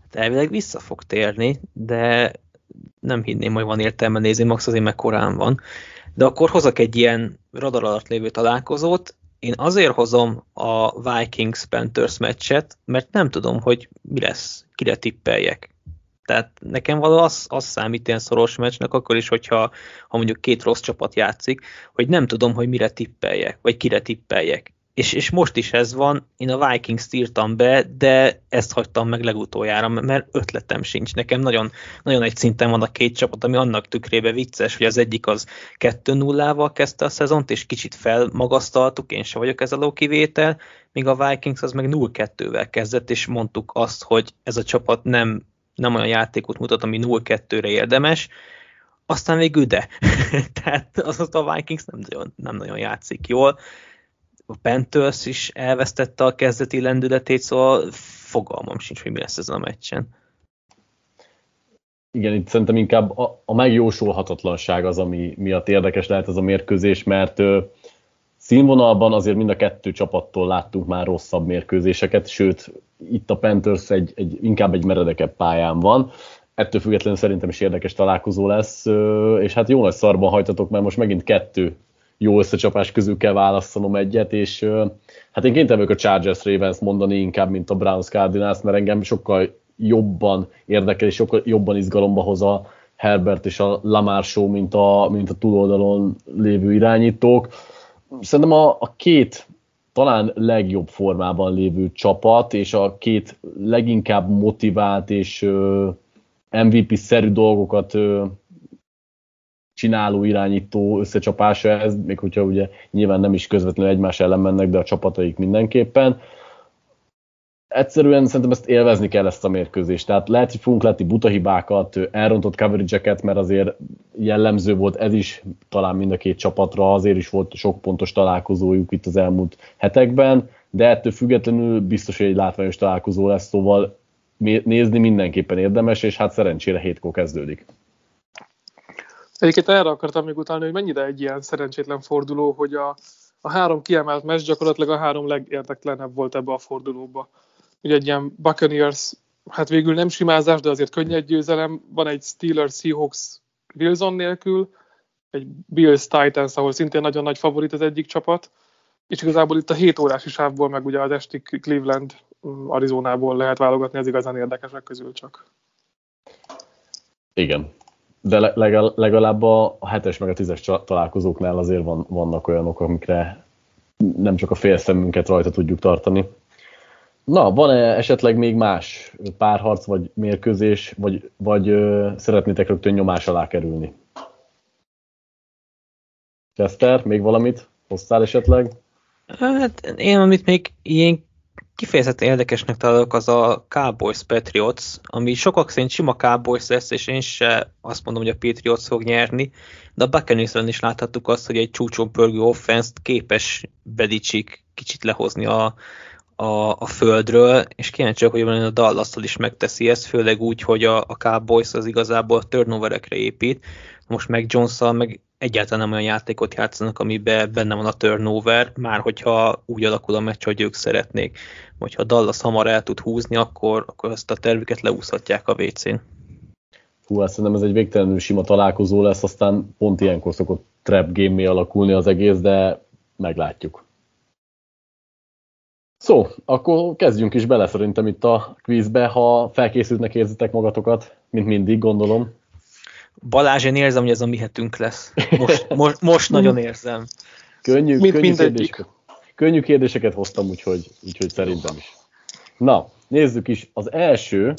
Hát elvileg vissza fog térni, de nem hinném, hogy van értelme nézni, max azért meg korán van. De akkor hozok egy ilyen radar alatt lévő találkozót, én azért hozom a Vikings-Panthers meccset, mert nem tudom, hogy mi lesz, kire tippeljek. Tehát nekem való az, az számít ilyen szoros meccsnek, akkor is, hogyha ha mondjuk két rossz csapat játszik, hogy nem tudom, hogy mire tippeljek, vagy kire tippeljek és, és most is ez van, én a Vikings-t írtam be, de ezt hagytam meg legutoljára, mert ötletem sincs. Nekem nagyon, nagyon egy szinten van a két csapat, ami annak tükrébe vicces, hogy az egyik az 2-0-val kezdte a szezont, és kicsit felmagasztaltuk, én se vagyok ez a kivétel, míg a Vikings az meg 0-2-vel kezdett, és mondtuk azt, hogy ez a csapat nem, nem olyan játékot mutat, ami 0-2-re érdemes, aztán végül de. Tehát az a Vikings nem nagyon, nem nagyon játszik jól a Panthers is elvesztette a kezdeti lendületét, szóval fogalmam sincs, hogy mi lesz ezen a meccsen. Igen, itt szerintem inkább a, a megjósolhatatlanság az, ami miatt érdekes lehet ez a mérkőzés, mert ö, színvonalban azért mind a kettő csapattól láttunk már rosszabb mérkőzéseket, sőt, itt a Panthers egy, egy, inkább egy meredekebb pályán van. Ettől függetlenül szerintem is érdekes találkozó lesz, és hát jó nagy szarban hajtatok, mert most megint kettő jó összecsapás közül kell választanom egyet, és hát én kénytelen vagyok a Chargers Ravens mondani inkább, mint a Browns Cardinals, mert engem sokkal jobban érdekel, és sokkal jobban izgalomba hoz a Herbert és a Lamar show, mint a, mint a túloldalon lévő irányítók. Szerintem a, a két talán legjobb formában lévő csapat, és a két leginkább motivált és MVP-szerű dolgokat csináló irányító összecsapása ez, még hogyha ugye nyilván nem is közvetlenül egymás ellen mennek, de a csapataik mindenképpen. Egyszerűen szerintem ezt élvezni kell ezt a mérkőzést. Tehát lehet, hogy fogunk látni buta hibákat, elrontott coverage mert azért jellemző volt ez is talán mind a két csapatra, azért is volt sok pontos találkozójuk itt az elmúlt hetekben, de ettől függetlenül biztos, hogy egy látványos találkozó lesz, szóval nézni mindenképpen érdemes, és hát szerencsére hétkor kezdődik. Egyébként erre akartam még utalni, hogy mennyire egy ilyen szerencsétlen forduló, hogy a, a három kiemelt meccs gyakorlatilag a három legérdeklenebb volt ebbe a fordulóba. Ugye egy ilyen Buccaneers, hát végül nem simázás, de azért könnyed győzelem. Van egy Steelers Seahawks Wilson nélkül, egy Bills Titans, ahol szintén nagyon nagy favorit az egyik csapat, és igazából itt a 7 órási sávból, meg ugye az esti Cleveland mm, Arizonából lehet válogatni az igazán érdekesek közül csak. Igen. De legalább a 7-es meg a 10-es találkozóknál azért van, vannak olyanok, amikre nem csak a fél szemünket rajta tudjuk tartani. Na, van-e esetleg még más párharc, vagy mérkőzés, vagy, vagy ö, szeretnétek rögtön nyomás alá kerülni? Chester, még valamit hoztál esetleg? Hát én, amit még ilyen kifejezetten érdekesnek találok, az a Cowboys Patriots, ami sokak szerint sima Cowboys lesz, és én se azt mondom, hogy a Patriots fog nyerni, de a buccaneers is láthattuk azt, hogy egy csúcson pörgő offense képes Bedicsik kicsit lehozni a, a, a földről, és kíváncsiak, hogy a dallas is megteszi ezt, főleg úgy, hogy a, a Cowboys az igazából a turnoverekre épít, most meg jones meg egyáltalán nem olyan játékot játszanak, amiben benne van a turnover, már hogyha úgy alakul a meccs, hogy ők szeretnék. Hogyha Dallas hamar el tud húzni, akkor, akkor ezt a tervüket leúszhatják a WC-n. Hú, hát szerintem ez egy végtelenül sima találkozó lesz, aztán pont ilyenkor szokott trap game alakulni az egész, de meglátjuk. Szó, akkor kezdjünk is bele szerintem itt a quizbe, ha felkészültnek érzitek magatokat, mint mindig, gondolom. Balázs, én érzem, hogy ez a mi hetünk lesz. Most, most, most nagyon érzem. Könnyű, Mint könnyű, kérdéseket, könnyű kérdéseket hoztam, úgyhogy, úgyhogy szerintem is. Na, nézzük is. Az első,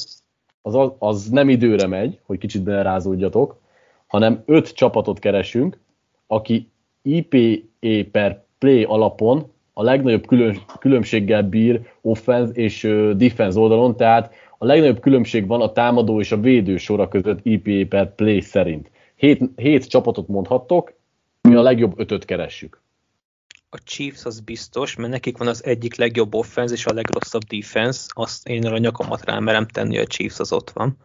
az, az nem időre megy, hogy kicsit belerázódjatok, hanem öt csapatot keresünk, aki IPE per play alapon a legnagyobb külön, különbséggel bír offense és defense oldalon, tehát a legnagyobb különbség van a támadó és a védő sora között EPA per play szerint. Hét, hét csapatot mondhattok, mi a legjobb ötöt keressük. A Chiefs az biztos, mert nekik van az egyik legjobb offense és a legrosszabb defense. Azt én a nyakamat rámerem tenni, hogy a Chiefs az ott van.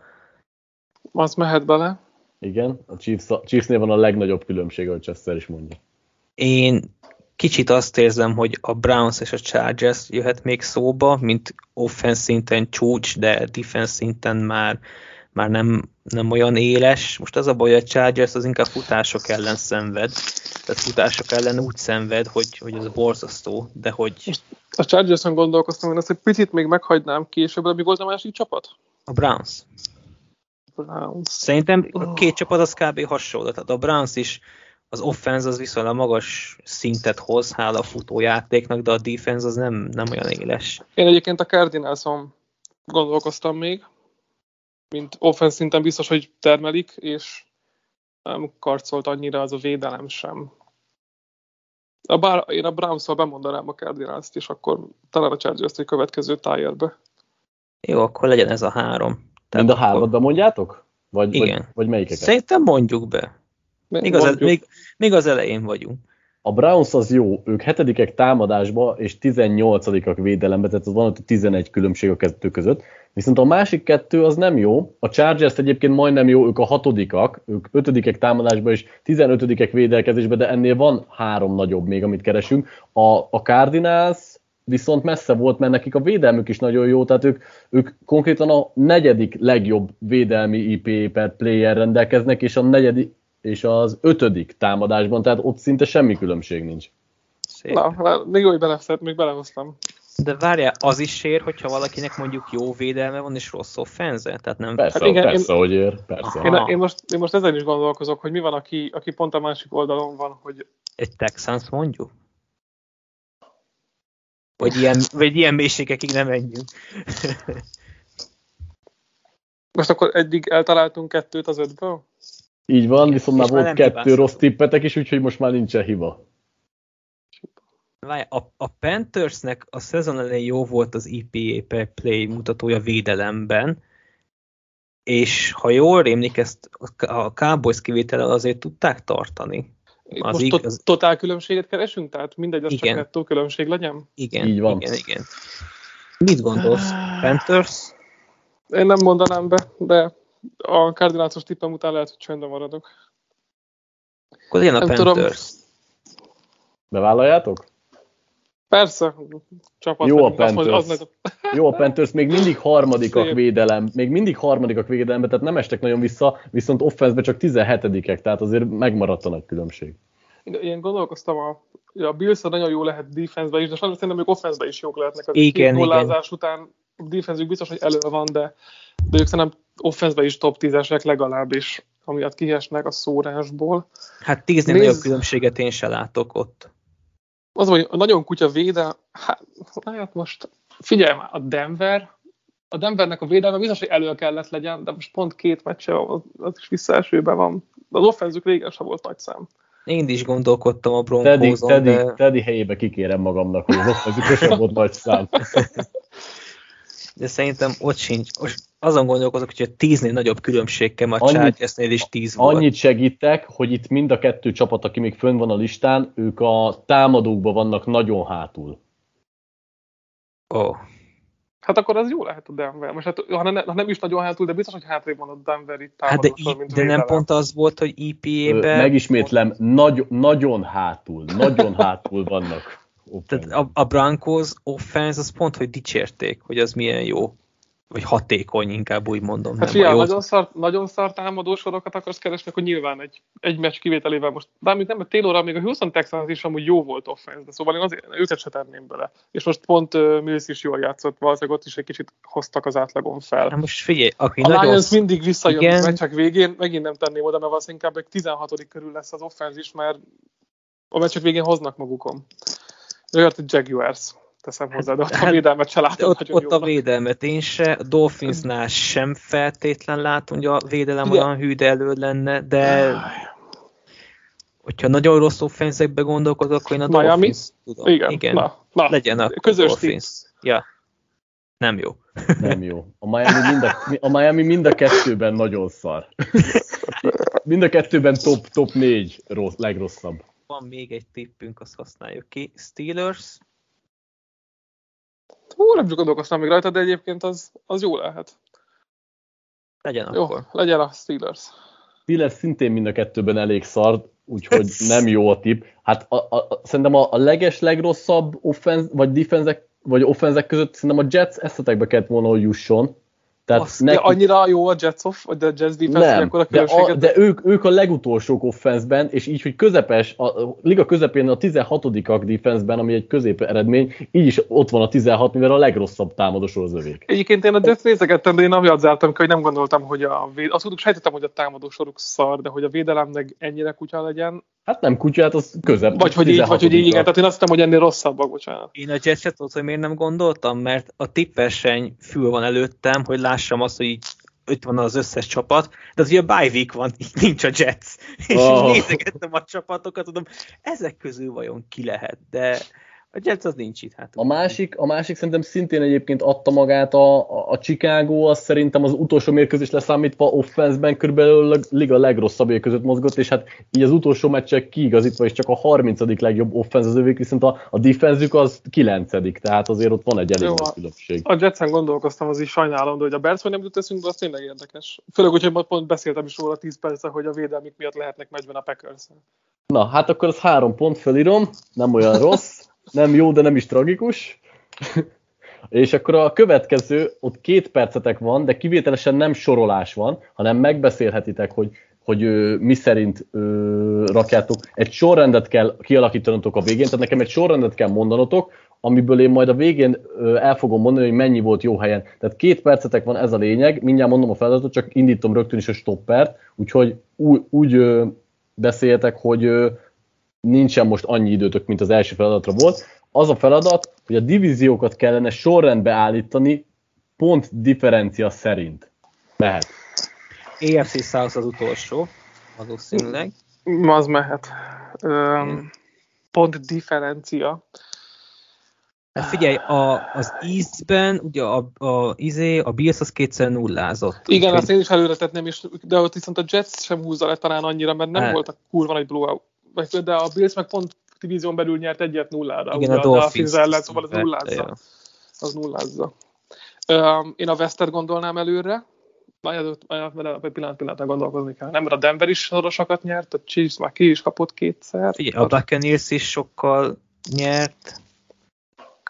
Az mehet bele. Igen, a Chiefs, a Chiefsnél van a legnagyobb különbség, ahogy Chester is mondja. Én Kicsit azt érzem, hogy a Browns és a Chargers jöhet még szóba, mint offense szinten csúcs, de defense szinten már, már nem, nem olyan éles. Most az a baj, hogy a Chargers az inkább futások ellen szenved, tehát futások ellen úgy szenved, hogy, hogy ez borzasztó, de hogy... A Chargers-on gondolkoztam, hogy azt egy picit még meghagynám később, de mi volt a másik csapat? A Browns. Browns. Szerintem a két csapat az kb. hasonló, tehát a Browns is az offense az viszonylag magas szintet hoz, hála a futójátéknak, de a defense az nem, nem olyan éles. Én egyébként a Cardinalson gondolkoztam még, mint offense szinten biztos, hogy termelik, és nem karcolt annyira az a védelem sem. A bár én a Browns-szal bemondanám a Cardinals-t, és akkor talán a Chargers-t egy következő tájérbe. Jó, akkor legyen ez a három. Mind a hármat mondjátok? Vagy, Igen. Vagy, vagy melyikeket? Szerintem mondjuk be. Még az, még, még az elején vagyunk. A Browns az jó, ők hetedikek támadásba és 18-ak védelembe, tehát az van ott 11 különbség a kettő között. Viszont a másik kettő az nem jó. A Chargers egyébként majdnem jó, ők a hatodikak, ők ötödikek támadásba és 15-ek védelkezésbe, de ennél van három nagyobb még, amit keresünk. A, a Cardinals viszont messze volt, mert nekik a védelmük is nagyon jó, tehát ők, ők konkrétan a negyedik legjobb védelmi IP per player rendelkeznek, és a negyedik, és az ötödik támadásban, tehát ott szinte semmi különbség nincs. Szép. Na, még úgy beleszett, még belehoztam. De várjál, az is ér, hogyha valakinek mondjuk jó védelme van és rossz offense Tehát nem... Persze, hát igen, persze, én, hogy ér. Persze. Én, én, most, én most ezen is gondolkozok, hogy mi van, aki, aki pont a másik oldalon van, hogy... Egy Texans mondjuk? Vagy ilyen, vagy ilyen mélységekig nem menjünk. most akkor eddig eltaláltunk kettőt az ötből? Így van, viszont már volt kettő hibáztam. rossz tippetek is, úgyhogy most már nincsen hiba. Várj, a, a Panthersnek a szezon elején jó volt az EPA per play mutatója védelemben, és ha jól rémlik, ezt a Cowboys kivétellel azért tudták tartani. Az Most igaz... totál különbséget keresünk? Tehát mindegy, az igen. csak nettó különbség legyen? Igen, Így van. igen, igen. Mit gondolsz? Panthers? Én nem mondanám be, de a Cardinalsos tippem után lehet, hogy csöndben maradok. Akkor legyen a nem Panthers. Tudom. Bevállaljátok? Persze, csapat. Jó a Panthers. az Jó, a Panthers még mindig harmadikak Szép. védelem, még mindig harmadikak védelembe, tehát nem estek nagyon vissza, viszont offenszbe csak 17-ek, tehát azért megmaradt a nagy különbség. Én, én gondolkoztam, a, a Bills nagyon jó lehet defense is, de sajnos szerintem ők offense is jók lehetnek. Az Igen, két igen. után a defense biztos, hogy elő van, de, de ők szerintem offense is top 10-esek legalábbis, amiatt kiesnek a szórásból. Hát tíznél Nézd- nagyobb különbséget én se látok ott. Az, hogy nagyon kutya véde, hát, hát most figyelj már, a Denver, a Denvernek a védelme biztos, hogy elő kellett legyen, de most pont két meccse, van, az is visszaesőben van. Az offenzük régen sem volt nagy szám. Én is gondolkodtam a Teddy, Broncos-on, Teddy, de Teddy helyébe kikérem magamnak, hogy az offenzük sem volt nagy szám. de szerintem ott sincs. Azon gondolkozok, hogy a tíznél nagyobb különbség kell, a Annyit- Chargersnél is tíz volt. Annyit segítek, hogy itt mind a kettő csapat, aki még fönn van a listán, ők a támadókban vannak nagyon hátul. Ó, Hát akkor az jó lehet a Denver. Most hát, ha, ne, ha nem is nagyon hátul, de biztos, hogy hátrébb van a Denver itt hát de, í- mint de nem pont az volt, hogy Ö, EPA-ben... Megismétlem, nagy, nagyon hátul, nagyon hátul vannak. Tehát a, a Broncos offense az pont, hogy dicsérték, hogy az milyen jó. Vagy hatékony, inkább úgy mondom. Hát a figyelj, nagyon szar, nagyon szar támadó sorokat akarsz keresni, akkor nyilván egy, egy meccs kivételével most. Bármit nem, mert Taylorral még a Houston Texans is amúgy jó volt offense, de szóval én azért őket se tenném bele. És most pont uh, Mills is jól játszott, valószínűleg ott is egy kicsit hoztak az átlagon fel. Hát most figyelj, aki A nagyon... Lions mindig visszajön Igen. a meccsek végén, megint nem tenném oda, mert valószínűleg inkább egy 16. körül lesz az offense is, mert a meccsek végén hoznak magukon. Olyat, hogy Jaguars teszem hozzá, de ott a hát- védelmet se látom ott, ott a védelmet én se, a Dolphinsnál sem feltétlen látom, hogy a védelem Igen. olyan hű, de elő lenne, de hogyha nagyon rossz offenzekbe gondolkodok, akkor én a Miami? Dolphins tudom. Igen, Igen. na, na. Legyen akkor Közös Dolphins. Ja. Nem jó. Nem jó. A Miami mind a, a, Miami mind a kettőben nagyon szar. Mind a kettőben top, top 4 rossz, legrosszabb. Van még egy tippünk, azt használjuk ki. Steelers, Hú, nem csak gondolkoztam még rajta, de egyébként az, az jó lehet. legyen Jó, akkor. legyen a Steelers. Steelers szintén mind a kettőben elég szar, úgyhogy nem jó a tip. Hát a, a, a, szerintem a, a leges legrosszabb offense, vagy defenzek, vagy offenzek között szerintem a Jets eszetekbe kellett volna, hogy jusson. Tehát Azt, de annyira jó a Jets off, vagy a Jets defense, nem, akkor a de, a, de ők, ők a legutolsók offenszben, és így, hogy közepes, a, a liga közepén a 16-ak defenszben, ami egy közép eredmény, így is ott van a 16, mivel a legrosszabb támadósor az övék. Egyébként én a Jets nézegettem, de én amiatt zártam, ki, hogy nem gondoltam, hogy a véd... Azt tudjuk, sejtettem, hogy a támadó soruk szar, de hogy a védelemnek ennyire kutya legyen. Hát nem kutyát, az közep. Vagy hogy így, vagy hogy így, igen. 16-ak. Tehát én azt hittem, hogy ennél rosszabbak, bocsánat. Én a Jetset tudod, hogy miért nem gondoltam, mert a tippverseny fül van előttem, hogy lássam azt, hogy így itt van az összes csapat, de az ugye a bye week van, így nincs a Jets. És Oh. így nézegettem a csapatokat, tudom, ezek közül vajon ki lehet, de a Jets az nincs itt. Hát, A másik, a másik szerintem szintén egyébként adta magát a, a, a Chicago, az szerintem az utolsó mérkőzés leszámítva offenszben körülbelül a liga legrosszabb között mozgott, és hát így az utolsó meccsek kiigazítva, és csak a 30. legjobb offensz az övék, viszont a, a defenzük az 9 tehát azért ott van egy elég Jó, nagy a- különbség. A Jetsen gondolkoztam, az is sajnálom, de hogy a Bears hogy nem jut eszünkbe, az tényleg érdekes. Főleg, hogy majd pont beszéltem is róla 10 perce, hogy a védelmük miatt lehetnek meccsben a packers Na, hát akkor az három pont felírom, nem olyan rossz, nem jó, de nem is tragikus. És akkor a következő, ott két percetek van, de kivételesen nem sorolás van, hanem megbeszélhetitek, hogy, hogy ö, mi szerint ö, rakjátok. Egy sorrendet kell kialakítanotok a végén, tehát nekem egy sorrendet kell mondanotok, amiből én majd a végén ö, el fogom mondani, hogy mennyi volt jó helyen. Tehát két percetek van, ez a lényeg, mindjárt mondom a feladatot, csak indítom rögtön is a stoppert, úgyhogy úgy, úgy ö, beszéljetek, hogy ö, nincsen most annyi időtök, mint az első feladatra volt. Az a feladat, hogy a divíziókat kellene sorrendbe állítani pont differencia szerint. Mehet. AFC South az utolsó, valószínűleg. Az mehet. Um, pont differencia. Hát figyelj, a, az Eastben, ugye a, a, izé, a Bills az kétszer nullázott. Igen, azt én is előre tettem, és, de ott viszont a Jets sem húzza le talán annyira, mert nem Hát. volt a kurva nagy blowout. Vagy- De a Bills meg pont divízión belül nyert egyet nullára. Igen, ugye a Dolphins. Ellen, szóval az vette, nullázza. Az nullázza. Um, én a Westet gondolnám előre, egy pillanat, pillanat gondolkozni kell. Nem, mert a Denver is szorosakat nyert, a Chiefs már ki is kapott kétszer. Ugye, a Buccaneers is sokkal nyert,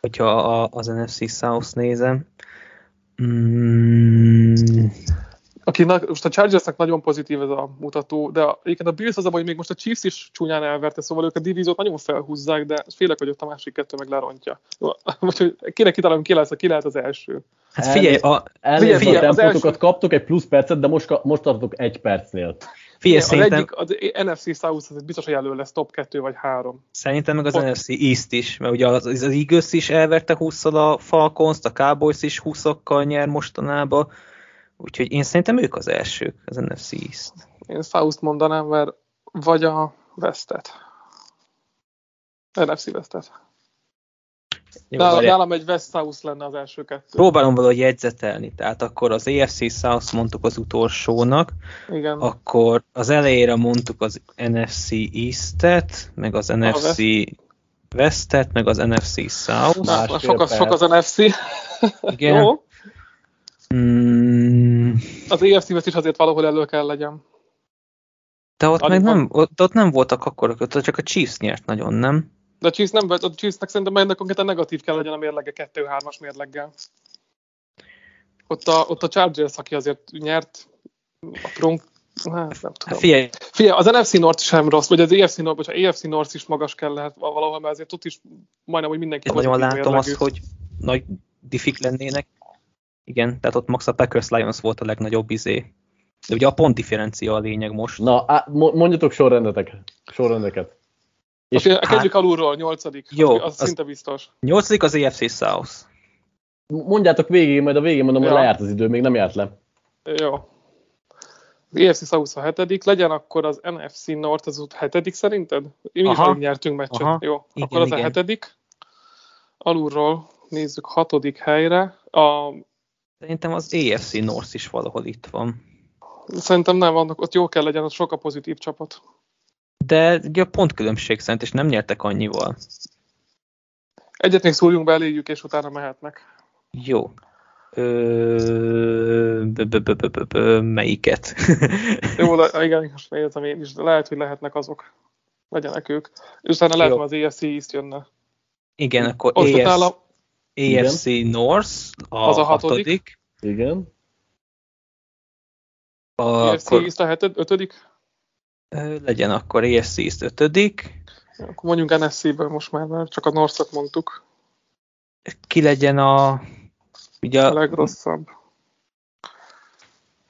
hogyha a, az NFC South nézem. Mm, Aki, most a Chargersnek nagyon pozitív ez a mutató, de egyébként a Bills az a hogy még most a Chiefs is csúnyán elverte, szóval ők a divíziót nagyon felhúzzák, de félek, hogy ott a másik kettő meg lerontja. Úgyhogy kéne kitalálni, ki lesz, ki lehet az első. Hát figyelj, a, Elnézést, figyelj, a az első- kaptok egy plusz percet, de most, most tartotok egy percnél. figyelj az szerintem, egyik, az NFC South az biztos, hogy elő lesz top 2 vagy 3. szerintem meg az Ott- NFC East is, mert ugye az, az Eagles is elverte 20 a Falcons, a Cowboys is 20 nyer mostanában, úgyhogy én szerintem ők az elsők, az NFC East. Én South mondanám, mert vagy a Westet. NFC Westet. Jó, várjál. nálam egy West South lenne az első kettő. Próbálom valahogy jegyzetelni, tehát akkor az AFC South mondtuk az utolsónak, Igen. akkor az elejére mondtuk az NFC East-et, meg az NFC West-et, meg az NFC South. Na, sok, az, sok az NFC. Igen. Jó. Mm, Az West is azért valahol elő kell legyen. de ott Alig meg nem, ott, ott nem voltak akkor, ott csak a Chiefs nyert nagyon, nem? De a Chiefs nem, a Chiefsnek szerintem ennek konkrétan negatív kell legyen a mérlege 2-3-as mérleggel. Ott a, ott a Chargers, aki azért nyert, a Bronc, hát nem tudom. Hát figyelj, Figyelj, az NFC North sem rossz, vagy az AFC North, vagy az AFC North is magas kell lehet valahol, mert azért ott is majdnem, hogy mindenki én nagyon látom mérlegű. azt, hogy nagy diffik lennének. Igen, tehát ott max a Packers Lions volt a legnagyobb izé. De ugye a pont differencia a lényeg most. Na, á, mo- mondjatok sorrendetek, sorrendeket. És És hát, kezdjük alulról, nyolcadik. Jó, az, az, az- szinte biztos. Nyolcadik az AFC South. mondjátok végig, majd a végén mondom, hogy Ja. lejárt az idő, még nem járt le. Jó. Az AFC South a hetedik, legyen akkor az NFC North az ott hetedik szerinted? Mi is Aha. nyertünk meccset. Aha. Jó, Igen, akkor az igen. a hetedik. Alulról nézzük hatodik helyre. A, Szerintem az AFC North is valahol itt van. szerintem nem vannak, ott jó kell legyen, ott sok a pozitív csapat. De ugye a pontkülönbség szerint, és nem nyertek annyival. Egyet még szúrjunk be eléjük, és utána mehetnek. Jó. Melyiket? Jó, de, igen, most értem én is, de lehet, hogy lehetnek azok. Legyenek ők. És utána lehet, az AFC East jönne. Igen, akkor Ott AFC, AFC North a, Az a hatodik. hatodik. Igen. AFC Akkor East a heted, ötödik. legyen akkor AFC East ötödik. Akkor mondjunk NFC-ből most már, mert csak a North-ot mondtuk. Ki legyen a... Ugye A a, legrosszabb.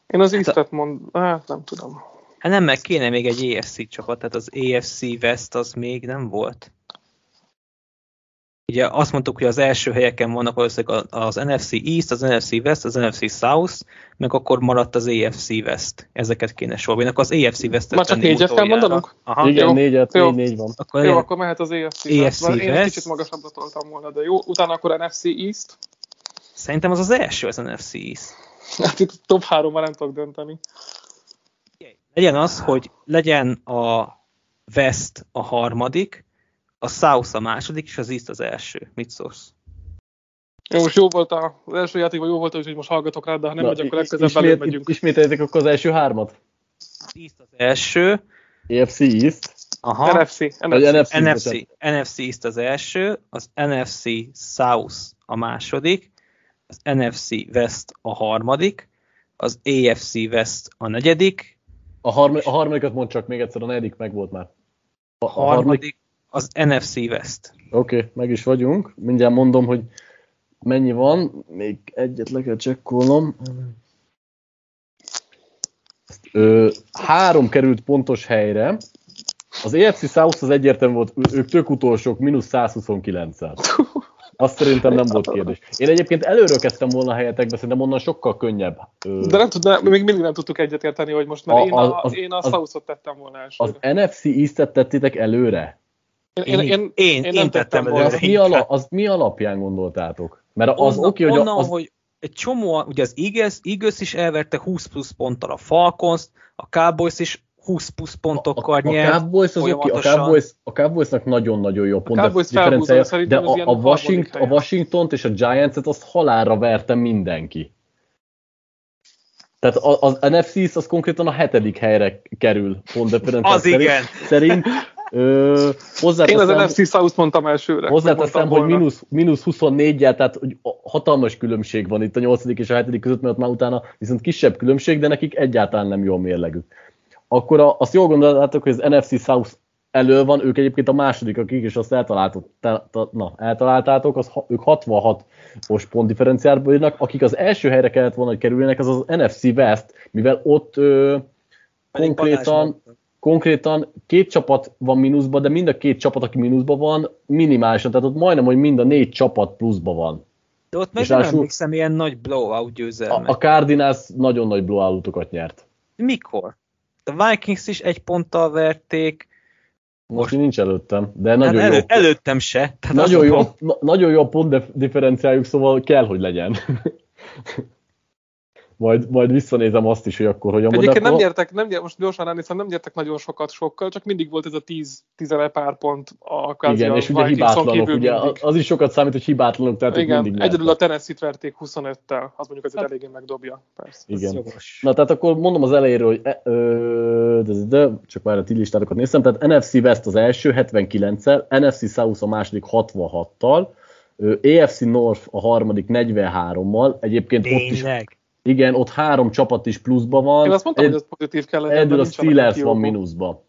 Én az East-et mond, hát nem tudom. hát nem, meg kéne még egy AFC csapat, tehát az AFC West az még nem volt. Ugye azt mondtuk, hogy az első helyeken vannak valószínűleg az NFC East, az NFC West, az NFC South, meg akkor maradt az AFC West. Ezeket kéne sorolni. Akkor az AFC West-et Már csak négyet kell mondanunk? Aha, Igen, jó. négyet, Jó. négy, négy van. akkor Jó, akkor mehet az AFC, AFC West, Én egy kicsit magasabbra toltam volna, de jó. Utána akkor NFC East. Szerintem az az első az NFC East. Hát itt top 3 nem tudok dönteni. Legyen az, hogy legyen a West a harmadik, a South a második, és az East az első. Mit szólsz? Jó, most jó volt a, az első játékban jó volt, úgyhogy most hallgatok rá, de ha nem Na, megy, akkor legközelebb ismét, megyünk. ismételjétek akkor az első hármat. East az első, AFC East, aha, NFC, NFC. NFC, NFC, East az első, az NFC South a második, az NFC West a harmadik, az AFC West a negyedik, A, harma, a harmadikat mond csak még egyszer, a negyedik meg volt már. A, a harmadik az NFC West. Oké, okay, meg is vagyunk. Mindjárt mondom, hogy mennyi van. Még egyet le kell csekkolnom. Ö, három került pontos helyre. Az EFC South az egyértelmű volt, ők tök utolsók, mínusz 129-el. Azt szerintem nem volt kérdés. Én egyébként előről kezdtem volna a helyetekbe, szerintem onnan sokkal könnyebb. De nem tud, ne, még mindig nem tudtuk egyetérteni, hogy most, mert A- én a, az- az- én a az- South-ot tettem volna az elsőre. NFC East-et tettétek előre? Én, én, én, én, én, nem tettem tettem volna. előre. Az mi, ala, az mi alapján gondoltátok? Mert az onnan, oké, hogy onnan, az, hogy egy csomó, ugye az Eagles, Eagles is elverte 20 plusz ponttal a Falcons, a Cowboys is 20 plusz pontokkal a, a nyert. Cowboys az oké, a. Cowboys, a Cowboysnak nagyon-nagyon jó pont Cowboys differenciája, felhúzza, de az a, a, Washington, a helyen. Washington-t és a Giants-et azt halálra verte mindenki. Tehát az NFC East az konkrétan a hetedik helyre kerül pont Az szerint. igen. szerint ö, Én hozzáteszem, az NFC South mondtam elsőre. hozzáteszem hogy mínusz, mínusz 24-jel, tehát hogy hatalmas különbség van itt a 8. és a 7. között, mert már utána viszont kisebb különbség, de nekik egyáltalán nem jó a mérlegük. Akkor a, azt jól gondoltátok, hogy az NFC South elő van, ők egyébként a második, akik is azt eltaláltok, te, ta, na, eltaláltátok, az, ők 66-os pont differenciálból írnak, akik az első helyre kellett volna, hogy kerüljenek, az az NFC West, mivel ott ö, konkrétan. Konkrétan két csapat van mínuszban, de mind a két csapat, aki mínuszban van, minimálisan, tehát ott majdnem, hogy mind a négy csapat pluszban van. De ott meg És nem emlékszem ilyen nagy blowout A, győzelmek. a Cardinals nagyon nagy blowoutokat nyert. Mikor? A Vikings is egy ponttal verték, Most, Most- nincs előttem, de hát nagyon, elő, jó, előttem se. Tehát nagyon, jó, na, nagyon jó a pont dif- differenciáljuk, szóval kell, hogy legyen. Majd, majd visszanézem azt is, hogy akkor hogyan Egyébként nem nyertek, nem nyertek, most gyorsan ránézem, nem nyertek nagyon sokat sokkal, csak mindig volt ez a 10-11 pár pont a kvázi Igen, és ugye hibátlanok, kívül ugye mindig. az is sokat számít, hogy hibátlanok, tehát Igen, mindig egyedül a nyertek. Tennessee-t verték 25-tel, az mondjuk azért Hát- eléggé megdobja. Persze. Igen. jogos. Na, tehát akkor mondom az elejéről, hogy e, ö, de, de, de, csak már a ti listátokat néztem, tehát NFC West az első 79-el, NFC South a második 66-tal, ö, AFC North a harmadik 43-mal, egyébként ott is, Tényleg? Igen, ott három csapat is pluszban van, Én azt mondtam, Egy- hogy ez pozitív kell legyen. de a Steelers van mínuszban.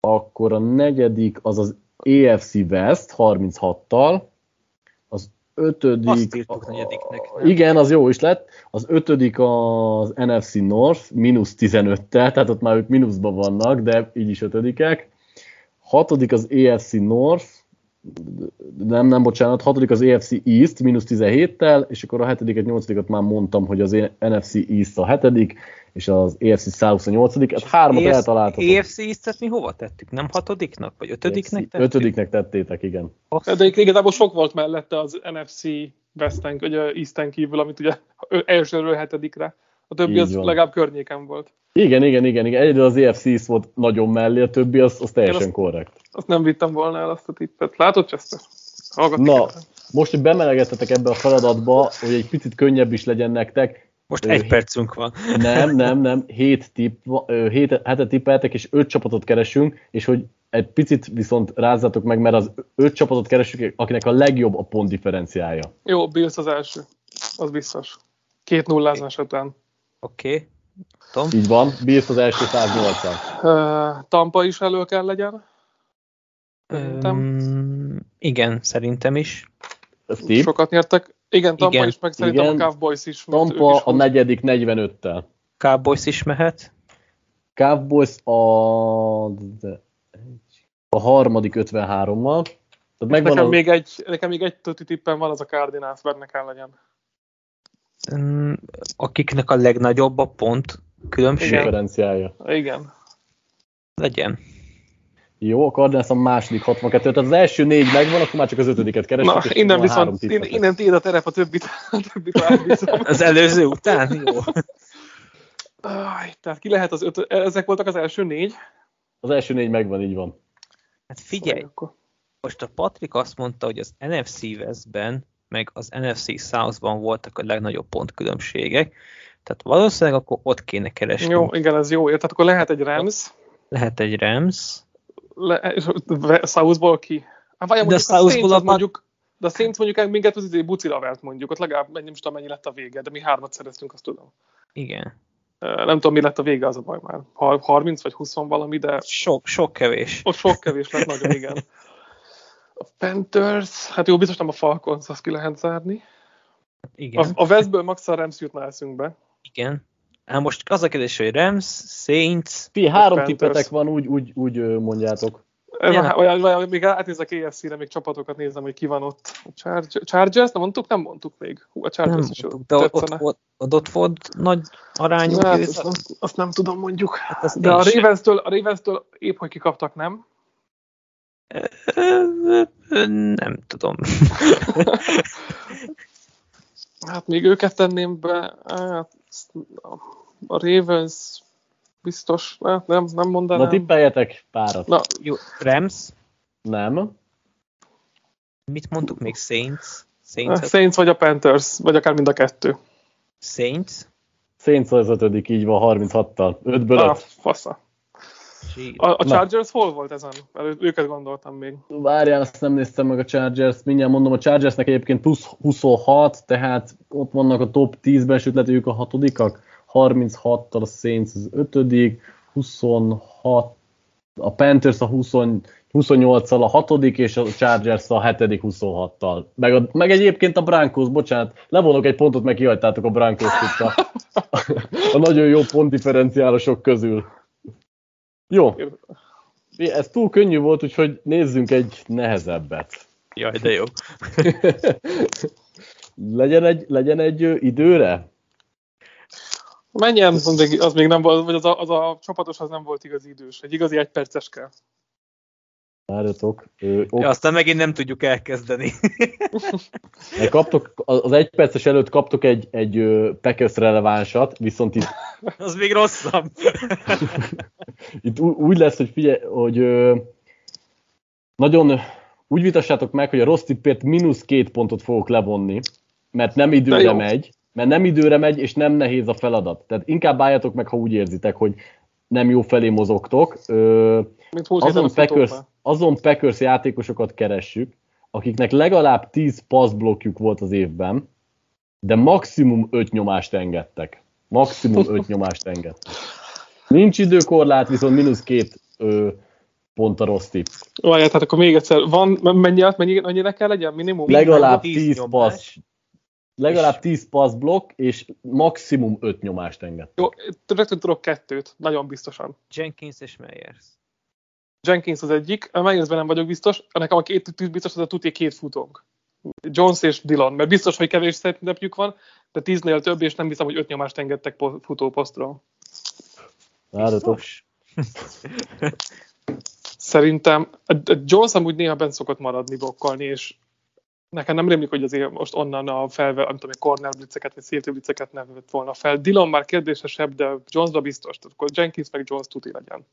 Akkor a negyedik az az AFC West 36-tal, az ötödik... Azt írtuk negyediknek, nem? Igen, az jó is lett. Az ötödik az NFC North, mínusz 15-tel, tehát ott már ők mínuszban vannak, de így is ötödikek. Hatodik az AFC North, nem, nem, bocsánat, hatodik az AFC East, mínusz 17-tel, és akkor a hetediket, nyolcadikat már mondtam, hogy az NFC East a hetedik, és az AFC South a nyolcadik, hát hármat AFC eltaláltatok. AFC East-et mi hova tettük? Nem hatodiknak? Vagy ötödiknek tettük? Ötödiknek tettétek, igen. De igazából sok volt mellette az NFC Westen, vagy a Easten kívül, amit ugye elsőről hetedikre. A többi Így az van. legalább környéken volt. Igen, igen, igen, igen. Egyedül az East volt nagyon mellé, a többi az, az teljesen Én azt- korrekt. Azt nem vittem volna el azt a tippet. Látod, Chester? Hallgatni Na, kell. most, hogy bemelegettetek ebbe a feladatba, hogy egy picit könnyebb is legyen nektek, Most egy percünk van. nem, nem, nem, hét tipp, hét, hetet tippeltek, és öt csapatot keresünk, és hogy egy picit viszont rázzátok meg, mert az öt csapatot keresünk, akinek a legjobb a pont differenciája. Jó, Bills az első. Az biztos. Két nullázás után. Oké. Okay. Tom? Így van, Bills az első 180. Uh, Tampa is elő kell legyen. Szerintem. Um, igen, szerintem is. Tipp. Sokat nyertek. Igen, Tampa Igen. is, meg szerintem Igen. a Cowboys is. Tampa is a negyedik 45-tel. Cowboys is mehet. Cowboys a, a harmadik 53-mal. Tehát megvan Nekem, a, még egy, nekem még egy tuti tippem van, az a Cardinals, benne kell legyen. Um, akiknek a legnagyobb a pont különbség Igen. differenciája. Igen. legyen. Jó, a Cardinals a második 62, tehát az első négy megvan, akkor már csak az ötödiket keresünk. Na, innen viszont, innen, innen tiéd a terep, a többit, a többit. Az előző után? Jó. Aj, Tehát ki lehet az öt, ezek voltak az első négy? Az első négy megvan, így van. Hát figyelj, Akkor. most a Patrik azt mondta, hogy az NFC Westben, meg az NFC Southban voltak a legnagyobb pontkülönbségek, tehát valószínűleg akkor ott kéne keresni. Jó, igen, ez jó. Tehát akkor lehet egy Rams, Lehet egy Rams, le, Southból ki. Hát várjál, De a, Southból a- mondjuk, de a Saints mondjuk minket az izé bucira vert mondjuk, ott legalább nem tudom mennyi lett a vége, de mi hármat szereztünk, azt tudom. igen. Nem tudom, mi lett a vége, az a baj már. Har- 30 vagy 20 valami, de Sok, sok kevés. ott sok kevés lett nagyon, igen. A Panthers, hát jó, biztos nem a Falcons, azt ki lehet zárni. Igen, A, a Westből max a Rams jutna eszünkbe. igen. Hát most az a kérdés, hogy Rams, Saints, Fi, három tippetek van, úgy, úgy, úgy mondjátok. Ez Igen. a, olyan, olyan, még átnézek EFC-re, még csapatokat nézem, hogy ki van ott. A Charge- Chargers, nem mondtuk? Nem mondtuk még. Hú, a Chargers nem is mondtuk, de ott, ott volt nagy arányú Hát, azt, azt, nem tudom mondjuk. Hát De a. Ravens-től, a Ravens-től épp, hogy kikaptak, nem? Nem tudom. Hát még őket tenném be. Hát, a Ravens biztos, hát nem, nem mondanám. Na tippeljetek párat. Na, Jó, Rams, Nem. mit mondtuk még? Saints? Saints Saints vagy a Panthers, vagy akár mind a kettő. Saints? Saints az ötödik, így van, 36-tal. 5-ből Ah, 5. fasza. A, a Na. Chargers hol volt ezen? Mert őket gondoltam még. Várjál, azt nem néztem meg a Chargers. Mindjárt mondom, a Chargersnek egyébként plusz 26, tehát ott vannak a top 10-ben, sőt lehet, ők a hatodikak. 36-tal a Saints az ötödik, 26, a Panthers a 20, 28-al a hatodik, és a Chargers a hetedik 26-tal. Meg, a, meg egyébként a Broncos, bocsánat, levonok egy pontot, meg kihagytátok a Broncos a, a nagyon jó pontdifferenciálosok közül. Jó, ez túl könnyű volt, úgyhogy nézzünk egy nehezebbet. Jaj, de jó. legyen egy, legyen egy időre? Menjen, az még, az még nem volt, vagy az a, az a csapatos az nem volt igazi idős. Egy igazi egyperces kell. Várjatok. Ö, ok, Ja, aztán megint nem tudjuk elkezdeni. kaptok, az egy perces előtt kaptok egy, egy Packers relevánsat, viszont itt, az még rosszabb. itt úgy lesz, hogy figyelj, hogy ö, nagyon úgy vitassátok meg, hogy a rossz tippért mínusz két pontot fogok levonni, mert nem időre megy, mert nem időre megy, és nem nehéz a feladat. Tehát inkább álljatok meg, ha úgy érzitek, hogy nem jó felé mozogtok. Ö, Azon Packers, azon Packers játékosokat keressük, akiknek legalább 10 passzblokkjuk volt az évben, de maximum 5 nyomást engedtek. Maximum 5 nyomást engedtek. Nincs időkorlát, viszont mínusz két ö, pont a rossz tipp. Várjál, tehát akkor még egyszer, van, mennyi, mennyi, mennyire kell legyen? Minimum? Legalább 10 10 nyomás. passz. Legalább 10 passz blokk, és maximum 5 nyomást enged. Jó, rögtön tudok kettőt, nagyon biztosan. Jenkins és Meyers. Jenkins az egyik, a Myersben nem vagyok biztos, nekem a két tűz biztos, az a tuti két futónk. Jones és Dillon, mert biztos, hogy kevés setnapjük van, de tíznél több, és nem hiszem, hogy öt nyomást engedtek po- futóposztról. Várjatok. Biztos? Szerintem Jones amúgy néha bent szokott maradni blokkolni, és nekem nem rémlik, hogy azért most onnan a felve, nem tudom, corner blitzeket, vagy safety blitzeket nem vett volna fel. Dillon már kérdésesebb, de Jonesra biztos, tehát akkor Jenkins meg Jones tuti legyen.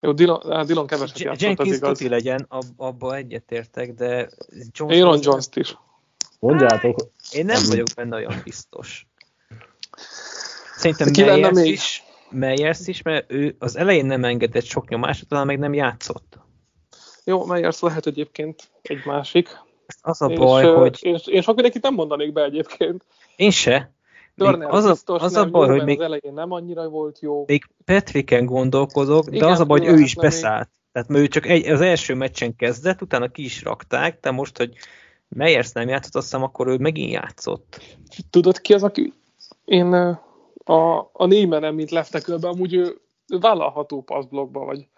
Jó, Dillon, á, Dillon keveset játszott, az Jenkins igaz. tuti legyen, ab, abba egyetértek, de Jones Aaron Jones-t is. Mondjátok. Én nem vagyok benne olyan biztos. Szerintem Ki lenne még? is, Meyers is, mert ő az elején nem engedett sok nyomást, talán meg nem játszott. Jó, Meyers lehet egyébként egy másik. Az a és, baj, hogy Én, én sok mindenkit nem mondanék be egyébként. én se. Turner az a, biztos az nem a baj, jó, hogy még, az elején nem annyira volt jó. még Petriken gondolkodok, de Igen, az a baj, hogy ő is lehetne még. beszállt. Tehát mert ő csak egy, az első meccsen kezdett, utána ki is rakták, de most, hogy Meyers nem játszott, azt hiszem, akkor ő megint játszott. Tudod ki az, aki... Én a, a Némenem, mint leftekölben, amúgy ő, ő vállalható passzblokkban vagy.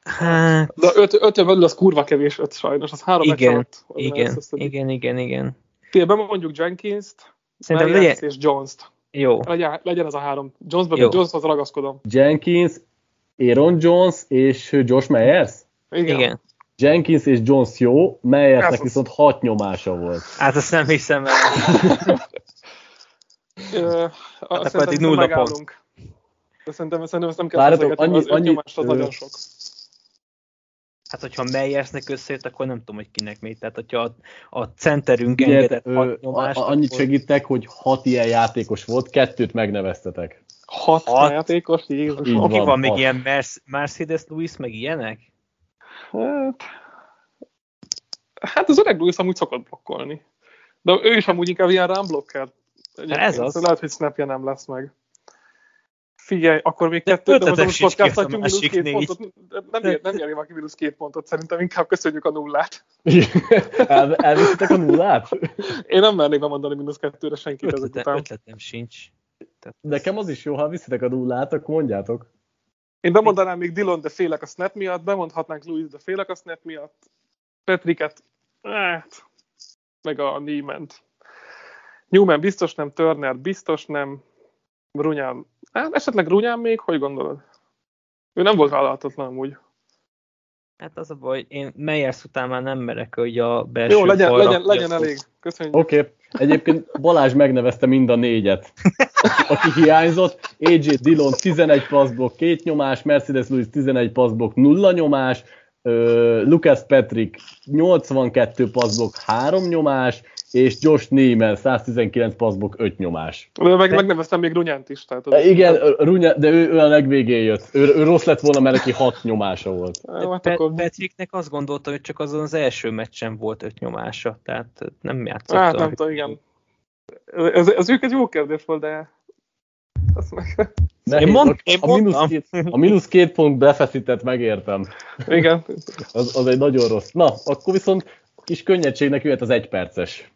Hát, De öt, ötön belül az kurva kevés öt sajnos, az három igen, alatt. igen, összeszedik. igen, igen, igen. Tényleg bemondjuk Jenkins-t, Szerintem Meyers legyen, és Jones-t. jó. Legyen, legyen az a három. Jones-ba. Jones-hoz ragaszkodom. Jenkins, Aaron Jones és Josh Myers? Igen. Igen. Jenkins és Jones jó, Meyersnek Ez az. viszont hat nyomása volt. Hát azt nem hiszem el. Ö, akkor azt addig szerintem nulla. De szerintem, szerintem ezt nem kell feszegetni, annyi- az annyi- az ö, nagyon sok. Hát, hogyha Meyersnek összejött, akkor nem tudom, hogy kinek még. Tehát, hogyha a, a centerünk Ugye, engedett ö, hat nyomást, a, annyit akkor- segítek, hogy hat ilyen játékos volt, kettőt megneveztetek. Hat, hat. játékos, Jézus. Így Aki van, van még hat. ilyen Merce- Mercedes Lewis, meg ilyenek? Hát, hát az öreg Lewis amúgy szokott blokkolni. De ő is amúgy inkább ilyen rámblokker. ez az. Lehet, hogy snapja nem lesz meg. Figyelj, akkor még De kettő, de most ötletek most sincs ki ezt a podcasthatjunk mínusz két négy. pontot. Nem, ér, nem éri valaki mínusz két pontot, szerintem inkább köszönjük a nullát. El, elviszitek a nullát? Én nem mernék bemondani mínusz kettőre senkit ezek után. ötletem sincs. Tehát Nekem az is jó, ha viszitek a nullát, akkor mondjátok. Én bemondanám még Dillon, de félek a snap miatt, bemondhatnánk Louis, de félek a snap miatt. Petriket, hát, meg a Niement. Newman biztos nem, Turner biztos nem, Brunyán, hát esetleg Brunyán még, hogy gondolod? Ő nem volt vállalhatatlan amúgy. Hát az a baj, én Meyers után már nem merek, hogy a belső Jó, legyen, falra legyen, legyen elég. Köszönjük. Oké. Okay. Egyébként Balázs megnevezte mind a négyet. Aki hiányzott, AJ Dillon 11 passzblokk, 2 nyomás, Mercedes Lewis 11 passzblokk, 0 nyomás, Lucas Patrick 82 passzblokk, 3 nyomás, és Josh Neiman 119 passzbok 5 nyomás. De meg, megneveztem még Runyánt is. Tehát az Igen, Runya, de ő, ő a legvégén jött. Ő, ő rossz lett volna, mert neki 6 nyomása volt. Hát akkor, Patricknek azt gondolta, hogy csak azon az első meccsen volt öt nyomása, tehát nem játszott. hát nem tudom, igen. Ez, ez ők egy jó kérdés volt, de azt meg, Nehéz. mond- én a, mínusz két, a mínusz két pont befeszített, megértem. igen. Az, az egy nagyon rossz. Na, akkor viszont kis könnyedségnek jöhet az egyperces.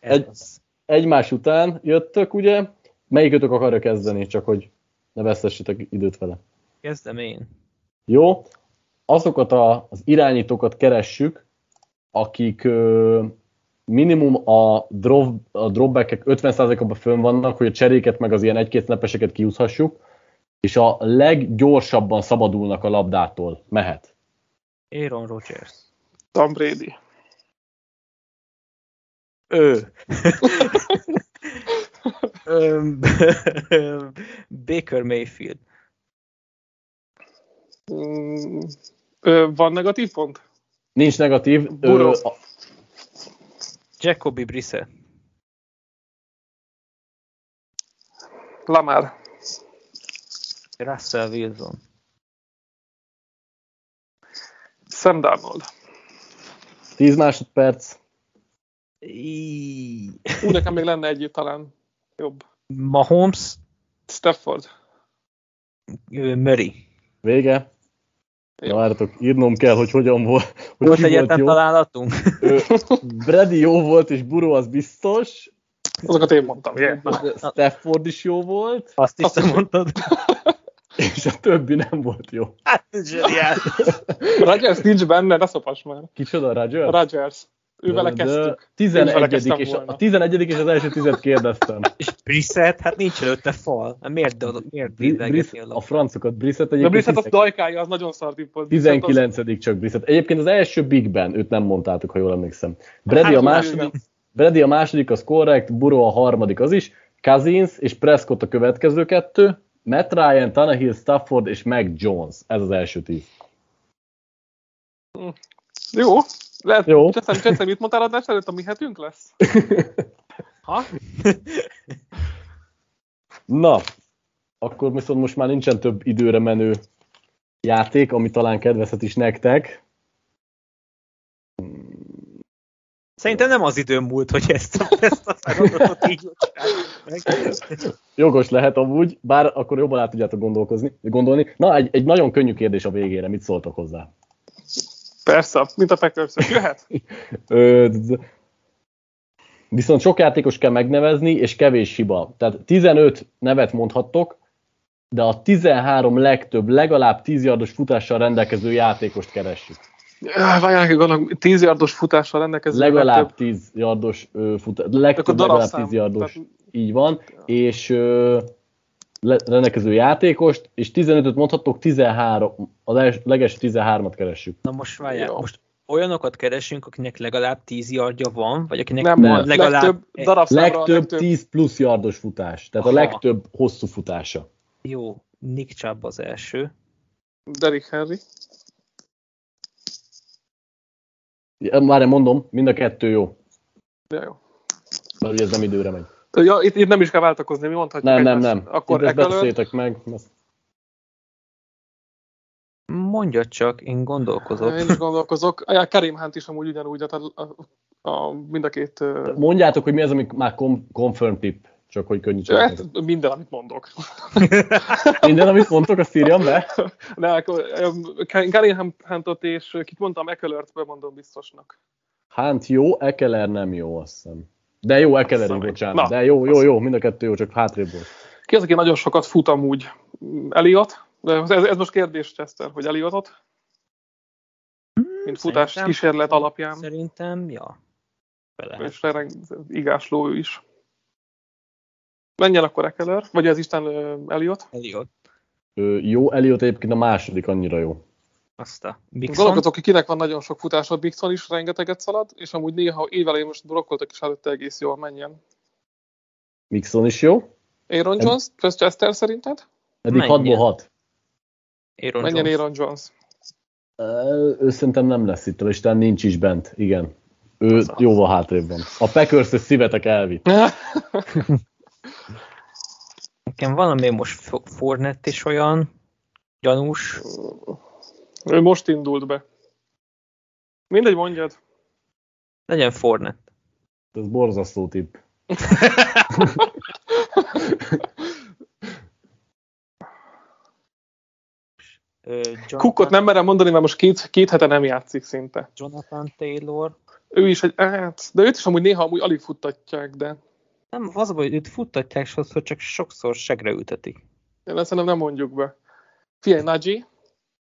Egy- az. Egymás után jöttök, ugye? Melyikötök akarja kezdeni, csak hogy ne vesztessetek időt vele. Kezdem én. Jó? Azokat a, az irányítókat keressük, akik ö, minimum a, drop, a dropbackek 50%-ában fönn vannak, hogy a cseréket meg az ilyen egy-két snapeseket kiúszhassuk, és a leggyorsabban szabadulnak a labdától. Mehet. Aaron Rodgers. Tom Brady. Ő. Baker Mayfield. Ö, van negatív pont? Nincs negatív. Burrow. a- Jacoby Brissett. Lamar. Russell Wilson. Sam Darnold. 10 másodperc. Í- Ú, nekem még lenne egy talán jobb. Mahomes. Stafford. Murray. Vége. Jó. Na, várjatok, írnom kell, hogy hogyan volt. Hogy Volt egyetlen találatunk? Brady jó volt, és Burrow az biztos. Azokat én mondtam, yeah. Stafford is jó volt, Azt is Azt te mondtad. és a többi nem volt jó. Hát. Rodgers nincs benne, ne szopas már. Kicsoda, Roger? Rodgers. Ő vele De- kezdtük. de Én is 11 vele kezdtem és a, volna. a 11 és az első tizet kérdeztem. És Brissett, hát nincs előtte fal. Hát miért, de, miért Bri- védegetni Briss, a a francokat, Brissett De egyébként Brissett az 10 dajkája, az nagyon szartív volt. Brissett az- 19 csak Brissett. Egyébként az első Big Ben, őt nem mondtátok, ha jól emlékszem. Brady Hát, a második, Brady a második, az korrekt, Burrow a harmadik, az is. Cousins és Prescott a következő kettő. Matt Ryan, Tannehill, Stafford és Mac Jones. Ez az első tíz. Jó. Lehet, Jó. Cseszem, Cseszem, mit mondtál adás előtt, a mi hetünk lesz? Ha? Na, akkor viszont most már nincsen több időre menő játék, ami talán kedvezhet is nektek. Szerintem nem az időm múlt, hogy ezt ezt a feladatot így. Jogos lehet amúgy, bár akkor jobban át tudjátok gondolkozni, gondolni. Na, egy, egy nagyon könnyű kérdés a végére, mit szóltok hozzá? Persze, mint a packers Jöhet? Viszont sok játékos kell megnevezni, és kevés hiba. Tehát 15 nevet mondhattok, de a 13 legtöbb, legalább 10 yardos futással rendelkező játékost keressük. Várják, gondolom, 10 yardos futással rendelkező. Legalább legtöbb- 10 yardos futás, legtöbb legalább darabszám. 10 yardos, Tehát- így van, és ö, rendelkező játékost, és 15-öt mondhattok, 13, az els, leges 13-at keressük. Na most várjál, most olyanokat keresünk, akinek legalább 10 yardja van, vagy akinek Nem, Nem. van, legalább... legtöbb a Legtöbb legtöbb 10 plusz yardos futás, tehát a Aha. legtöbb hosszú futása. Jó, Nick Chubb az első. Derrick Henry. Már mondom, mind a kettő jó, Ja, jó. mert ugye ez nem időre megy. Ja, itt, itt, nem is kell váltakozni, mi mondhatjuk Nem, nem, nem. Akkor Itt ezt meg. Ezt- Mondja csak, én gondolkozok. én is gondolkozok. Ja, Karim Hunt is amúgy ugyanúgy, tehát a, a, a, mind a két... Mondjátok, hogy mi az, ami már confirm tip, csak hogy könnyítsen. hát, minden, amit mondok. Minden, amit mondtok, azt írjam be. Ne, akkor, Karim Huntot és kit mondtam, Ekelert bemondom biztosnak. Hunt jó, Ekeler nem jó, azt hiszem. De jó, meg. bocsánat. Na, De jó, jó, jó, mind a kettő jó, csak hátrébb volt. Ki az, aki nagyon sokat fut amúgy? Eliott? De ez, ez most kérdés, Chester, hogy Eliottot? Mint futás Szerintem- kísérlet alapján. Szerintem, ja. Be lehet. És reng, igásló ő is. Menjen akkor Ekeler, vagy az Isten ö, Eliott. Eliott. Ö, jó, Eliott egyébként a második annyira jó. Azt a Mixon. Gondolkozok, hogy kinek van nagyon sok futásod, Mixon is rengeteget szalad, és amúgy néha évelején most blokkoltak is előtte egész jól menjen. Mixon is jó, Aaron Jones, First Chester szerinted? eddig Menjen. 6-ból 6. Aaron Menjen Jones. Aaron Jones. Ő szerintem nem lesz itt a listán, nincs is bent, igen. Ő jóval hátrébb van. A packers szívetek elvitt. Nekem valami most Fornet is olyan gyanús. Ő most indult be. Mindegy, mondjad. Legyen Fornet. Ez borzasztó tipp. Cookot nem merem mondani, mert most két, két hete nem játszik szinte. Jonathan Taylor. Ő is egy, hát, de őt is amúgy néha amúgy alig futtatják, de... Nem, az hogy őt futtatják sokszor, csak sokszor segre ültetik. Én ezt nem mondjuk be. Figyelj, Nagy.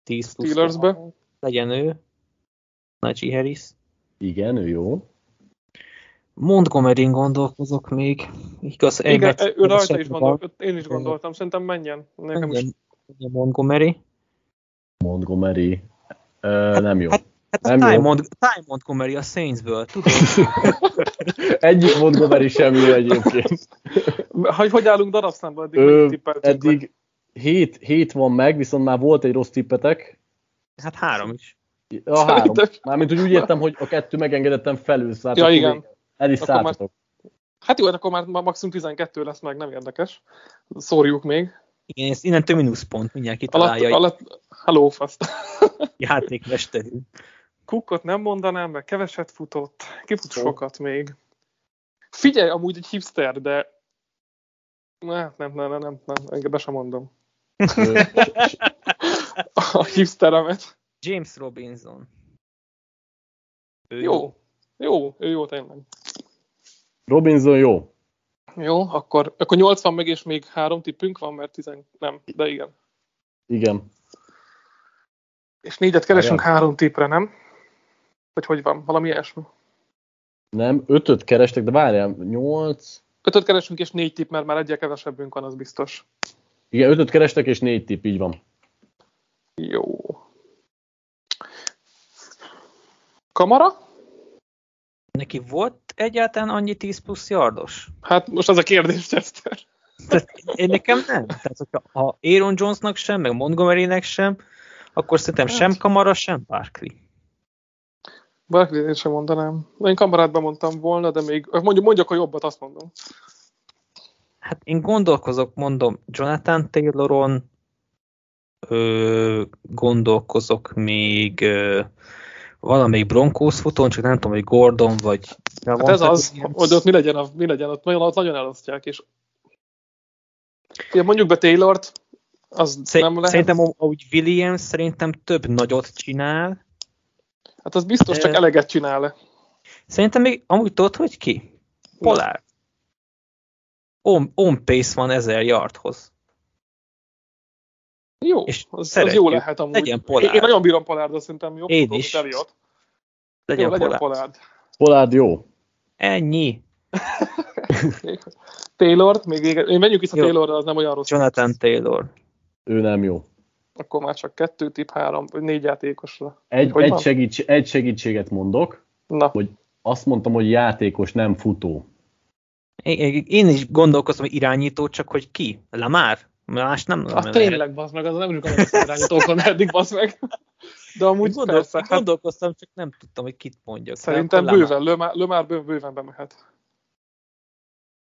10 Steelersbe. Legyen ő. Najee Harris. Igen, ő jó. Montgomery gondolkozok még. Igaz, Igen, ő rajta is gondolok, én is gondoltam, szerintem menjen. Nekem menjen, is. Montgomery. Montgomery. Uh, nem jó. Hát, hát nem a Ty, Mont Ty Montgomery a Saintsből, tudod? Egyik Montgomery sem jó egyébként. hogy, hogy állunk darabszámban? Eddig, eddig 7, 7 van meg, viszont már volt egy rossz tippetek. Hát három is. A három. Mármint úgy, úgy értem, hogy a kettő megengedettem felül, szóval ja, igen. El is szálltatok. Hát jó, hát akkor már maximum 12 lesz meg, nem érdekes. Szórjuk még. Igen, ez innentől mínuszpont, mindjárt kitalálja. Alatt, alatt, hello, faszt. Játékmesterünk. Kukkot nem mondanám, mert keveset futott, kifut sokat még. Figyelj, amúgy egy hipster, de nem, nem, nem, nem, nem, nem engem be sem mondom. A hipsteremet. James Robinson. Ő jó. Jó, ő jó tényleg. Robinson jó. Jó, akkor, akkor 80 meg és még három tippünk van, mert 10, nem, de igen. Igen. És négyet keresünk Aján. három tippre, nem? Vagy hogy van? Valami ilyesmi? Nem, ötöt kerestek, de várjál, nyolc... Ötöt keresünk és négy tipp, mert már egyel kevesebbünk van, az biztos. Igen, ötöt kerestek és négy tipp, így van. Jó. Kamara? Neki volt egyáltalán annyi 10 plusz yardos? Hát most az a kérdés, Chester. Tehát én nekem nem. Tehát, hogyha ha Aaron Jonesnak sem, meg Montgomerynek sem, akkor szerintem hát. sem Kamara, sem Barkley. Barkley én sem mondanám. Én kamarát bemondtam volna, de még mondjuk, mondjak a jobbat, azt mondom. Hát én gondolkozok, mondom, Jonathan Tayloron, ö, gondolkozok még ö, valamelyik Broncos futón, csak nem tudom, hogy Gordon, vagy... Hát ez az, hogy ott mi legyen, a, mi legyen ott, ott nagyon elosztják, és ja, mondjuk be Taylort, az Szer- nem lehet. Szerintem ahogy Williams szerintem több nagyot csinál. Hát az biztos, csak eleget csinál -e. Szerintem még amúgy tudod, hogy ki? Polár. On, on pace van ezer yardhoz. Jó, és az, az jó lehet amúgy. Legyen Polárd. Én nagyon bírom Polárd, szerintem jobb. Én is. Eliott. Legyen, jó, legyen Polárd. Polárd jó. Ennyi. Taylor, még én menjünk vissza Taylorra, az nem olyan rossz. Jonathan Taylor. Ő nem jó. Akkor már csak kettő tip, három, vagy négy játékosra. Egy, egy, segíts, egy segítséget mondok, Na. hogy azt mondtam, hogy játékos, nem futó. Én, is gondolkoztam, hogy irányító, csak hogy ki? Lamar? Más nem. Ah, tényleg, bazd meg, az nem is az irányítókon eddig, bazd meg. De amúgy gondol, persze. Hát... Gondolkoztam, csak nem tudtam, hogy kit mondjak. Szerintem bőven, Lömár, Lömár bőven bemehet.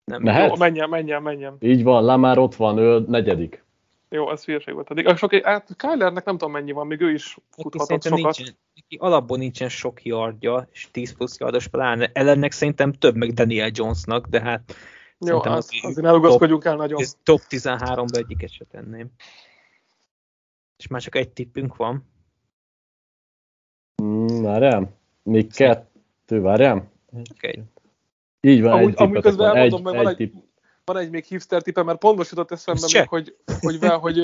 Nem, Mehet? Jó, menjen, menjen, menjen. Így van, Lamár ott van, ő negyedik. Jó, ez hülyeség volt eddig. Sok, hát Kylernek nem tudom mennyi van, még ő is futhatott sokat. Nincsen, neki alapból nincsen sok yardja, és 10 plusz yardos pláne. Ellennek szerintem több, meg Daniel Jonesnak, de hát jó, az, az, azért elugaszkodjunk el nagyon. Ez top 13-ba egyiket se tenném. És már csak egy tippünk van. Mm, várjál. Még kettő, várjál. Okay. Így van, amúgy, egy amúgy közben elmondom, meg van, egy, egy van egy még hipster tippe, mert pont most jutott eszembe még, hogy, hogy, hogy, hogy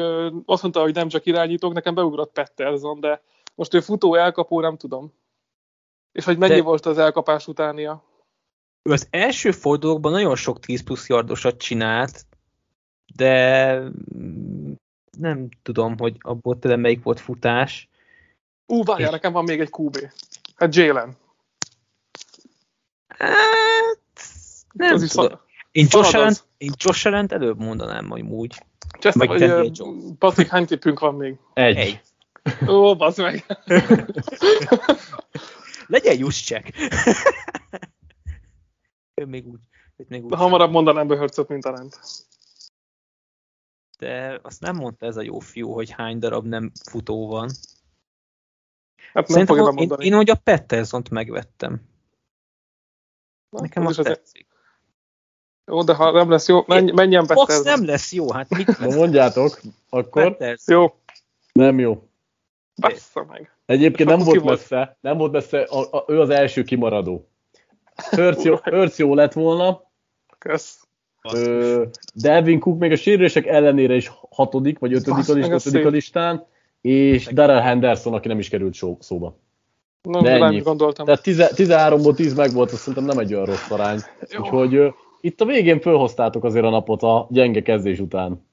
azt mondta, hogy nem csak irányítók, nekem beugrott Petterson, de most ő futó elkapó, nem tudom. És hogy mennyi de... volt az elkapás utánia? Ő az első fordulókban nagyon sok 10 plusz yardosat csinált, de nem tudom, hogy abból tényleg melyik volt futás. Ú, várjál, nekem van még egy QB. Hát Jalen. Hát, nem Ez tudom. Én Josh, Allen, én Josh Allen előbb mondanám majd úgy. Csak hogy Patrick, hány tippünk van még? Egy. Egy. Ó, bazd meg. Legyen Juszcsek! ő még úgy. Még úgy De hamarabb mondanám Böhörcöt, mint Arent. De azt nem mondta ez a jó fiú, hogy hány darab nem futó van. Hát nem Szerintem fogja én, én, hogy a Pettersont megvettem. Na, Nekem az az- tetszik. Jó, de ha nem lesz jó, menj, menjen Fox Pettersen. nem lesz jó, hát mit lesz mondjátok, akkor Petters? Jó, nem jó. bassza meg. Egyébként nem volt volt? messze, nem volt messze, a, a, ő az első kimaradó. Hurts jó lett volna, Kösz. ö, Delvin Cook még a sérülések ellenére is hatodik, vagy ötödik, Basz a, list, ötödik a listán, és Darrell Henderson, aki nem is került szó, szóba. Na, De ennyi. is gondoltam. Tehát 10, 13-ból 10 meg volt, azt szerintem nem egy olyan rossz arány. Jó. Úgyhogy itt a végén fölhoztátok azért a napot a gyenge kezdés után.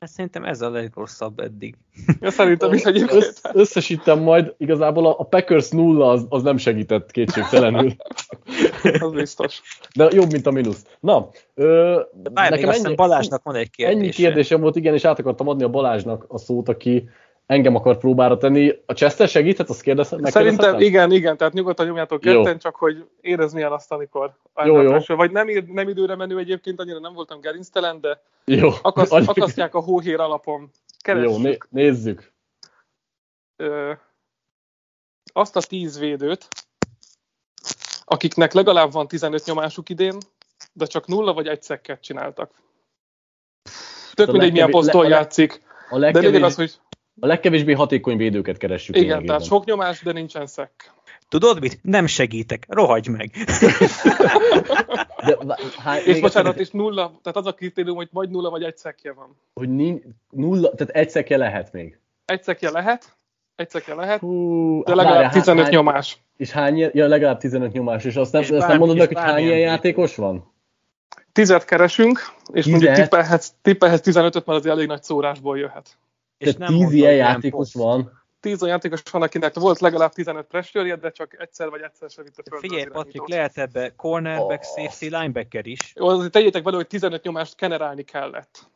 Hát szerintem ez a legrosszabb eddig. Ja, szerintem is egyébként. Össz, összesítem majd, igazából a, a Packers nulla az, az nem segített kétségtelenül. Az biztos. De jobb, mint a mínusz. Na, ö, De bár még hiszem Balázsnak van egy kérdése. ennyi kérdésem volt, igen, és át akartam adni a Balázsnak a szót, aki engem akar próbára tenni. A Chester segíthet, azt kérdezem? Szerintem igen, igen, tehát nyugodtan nyomjátok Jó. ketten, csak hogy érez milyen azt, amikor Jó, jó. Vagy nem, nem időre menő egyébként, annyira nem voltam gerinctelen, de Jó. akasz, akasztják a hóhér alapon. Keressük Jó, né- nézzük. ö, azt a tíz védőt, akiknek legalább van 15 nyomásuk idén, de csak nulla vagy egy szekket csináltak. Tök mindegy, milyen legkevés- poszton le- játszik. A De lényeg legkevés, az, hogy a legkevésbé hatékony védőket keressük. igen, lényegében. tehát sok nyomás, de nincsen szek. Tudod mit? Nem segítek. Rohagy meg. De, hány, És bocsánat, és nulla, tehát az a kritérium, hogy vagy nulla, vagy egy szekje van. hogy nincs, nulla, tehát egy szekje lehet még. Egy szekje lehet, egy szekje lehet, Hú, de legalább várjál, 15 hány- nyomás. És hány, ja, legalább 15 nyomás, és azt nem, És azt nem bármi- mondod meg, hogy hány ilyen játékos van? Tizet keresünk, és mondjuk Tizet? tippelhetsz, tippelhetsz 15-öt, mert az elég nagy szórásból jöhet. És Tehát nem 10 mondta, ilyen játékos poszt. van. Tíz olyan játékos van, akinek volt legalább 15 pressure de csak egyszer vagy egyszer se vitte föl. Figyelj, az Patrik, lehet ebbe cornerback, Oh. safety, linebacker is. Jó, azért tegyétek vele, hogy 15 nyomást generálni kellett.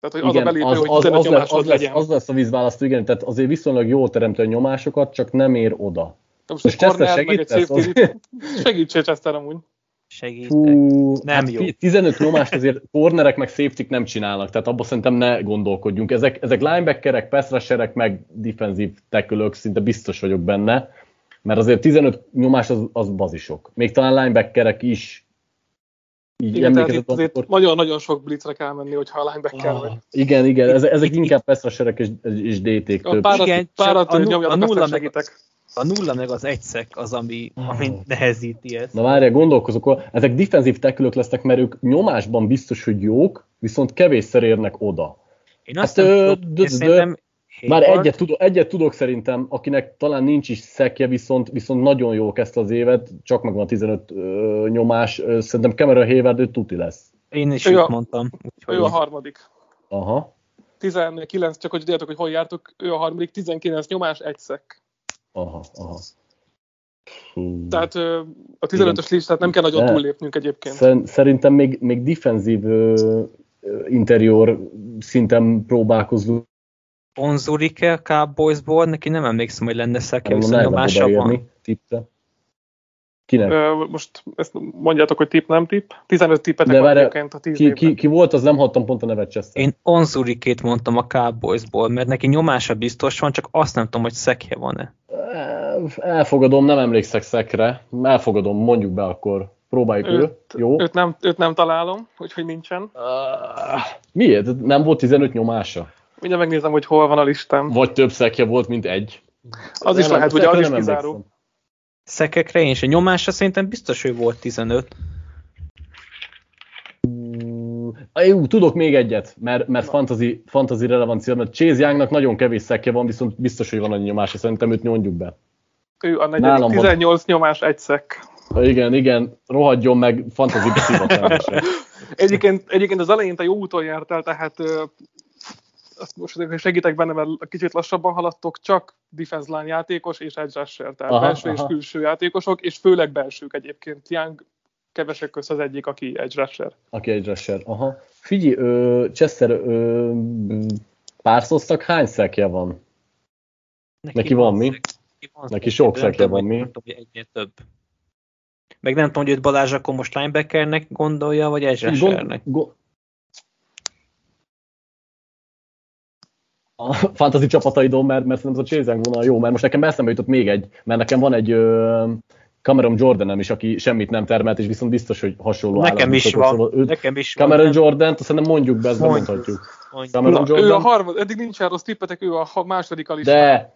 Tehát, hogy az Igen, a belépő, az, hogy az, 15 az, lesz, az, lesz, legyen. az lesz a vízválasztó, igen, tehát azért viszonylag jól teremtő a nyomásokat, csak nem ér oda. De most Most Chester corner, meg egy safety, segítsél Chester amúgy. Segítek. Fú, Nem hát jó. fi- 15 nyomást azért cornerek meg safety nem csinálnak, tehát abban szerintem ne gondolkodjunk. Ezek, ezek linebackerek, pass meg defensív tackle szinte biztos vagyok benne, mert azért 15 nyomás az, az bazisok. Még talán linebackerek is így Igen, tehát itt azért amikor- nagyon-nagyon sok blitzre kell menni, hogyha a linebacker vagy. Ah, igen, igen, ezek, inkább pass és, és DT-k A több. párat, Igen, párat a nu- nyomjatok, a nulla segítek. A nulla meg az egyszek az, ami, ami Oh. nehezíti ezt. Na várjál, gondolkozok, ezek defensív tackle lesznek, mert ők nyomásban biztos, hogy jók, viszont kevésszer érnek oda. Én azt Hát, nem tudom, dö- szerintem Már egyet tudok, egyet tudok szerintem, akinek talán nincs is szekje, viszont, viszont nagyon jó kezdte az évet, csak megvan a 15 ö, nyomás, ö, szerintem Cameron Hayward ő tuti lesz. Én is Ő a- mondtam. Úgyhogy Ő a harmadik. Aha, 19, csak hogy tudjátok, hogy hol jártok, ő a harmadik, 19 nyomás, egy szek. Aha, aha. Fú. Tehát a 15-ös listát nem kell nagyon De- túllépnünk egyébként. Szer- Szerintem még, még ö, interior szinten próbálkozunk. Onzurike a Cowboysból, neki nem emlékszem, hogy lenne Arra viszont nyomása van. tippre. Kinek? Ö, most ezt mondjátok, hogy tipp, nem tipp. 15 tippetek De van egyébként a 10 Ki, ki, ki volt, az nem hallottam pont a nevet Chester. Én Onzurikét mondtam a Cowboysból, mert neki nyomása biztos van, csak azt nem tudom, hogy szekje van-e. Elfogadom, nem emlékszek szekre. Elfogadom, mondjuk be akkor. Próbáljuk Őt- őt. Jó? Őt nem, őt nem találom, úgyhogy nincsen. Uh, miért? Nem volt 15 nyomása? Mindjárt megnézem, hogy hol van a listám. Vagy több szekje volt, mint egy? Az is Nem, lehet, ugye szekre az is kizáró. Szekekre én is. A nyomása szerintem biztos, hogy volt 15. Jó, tudok még egyet, mert, mert fantasy, fantasy relevancia, mert Chase Youngnak nagyon kevés szekje van, viszont biztos, hogy van annyi nyomása, szerintem őt nyomjuk be. Ő a negyedik, Nálam van. 18 nyomás, egy szek. Igen, igen, rohadjon meg fantasy. Egyébként, egyébként az elején te jó úton jártál, tehát ö, azt most hogy segítek benne, mert kicsit lassabban haladtok, csak defense line játékos és edge rusher, tehát aha, belső aha. és külső játékosok, és főleg belsők egyébként. Young kevesek közt az egyik, aki edge rusher. Aki egy rusher. Aha. Figyelj, ö, Chester, ö, párszoztak hány szekje van? Neki van mi? szek. Neki sok szekje van, mi? Nem tudom, hogy egynél több. Meg nem tudom, hogy őt Balázs akkor most linebackernek gondolja, vagy edge rushernek. Go- a fantasy csapataidon, mert, mert szerintem ez a Chase vonal jó, mert most nekem eszembe jutott még egy, mert nekem van egy ö, Cameron Jordanem is, aki semmit nem termelt, és viszont biztos, hogy hasonló Nekem is van, őt, nekem is Cameron van. Jordan-t, azt szerintem mondjuk be, ezt. Mondjuk. Cameron Na, ő a Jordan, harmad, eddig nincs rossz tippetek, ő a második a listán. de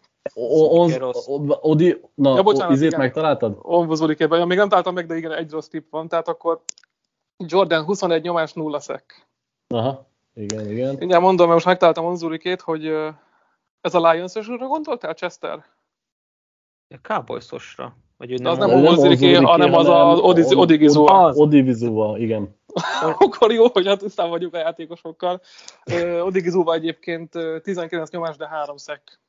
Odi, na, Ja, bocsánat, izét igen. megtaláltad? Onvozulik ebben. Ja, még nem találtam meg, de igen, egy rossz tipp van. Tehát akkor Jordan 21 nyomás 0 szek. Aha, igen, igen. Mindjárt mondom, mert most megtaláltam Onzulikét, hogy ez a Lions-osra gondoltál, Chester? A Cowboysosra. Vagy ő De az nem, nem nem Onzuliké, Onzuliké, hanem az hanem a Odiz- Od- Odigizua. Az. Odivizua, igen. Akkor jó, hogy hát tisztán vagyunk a játékosokkal. Odigizua egyébként ö, 19 nyomás, de 3 szek.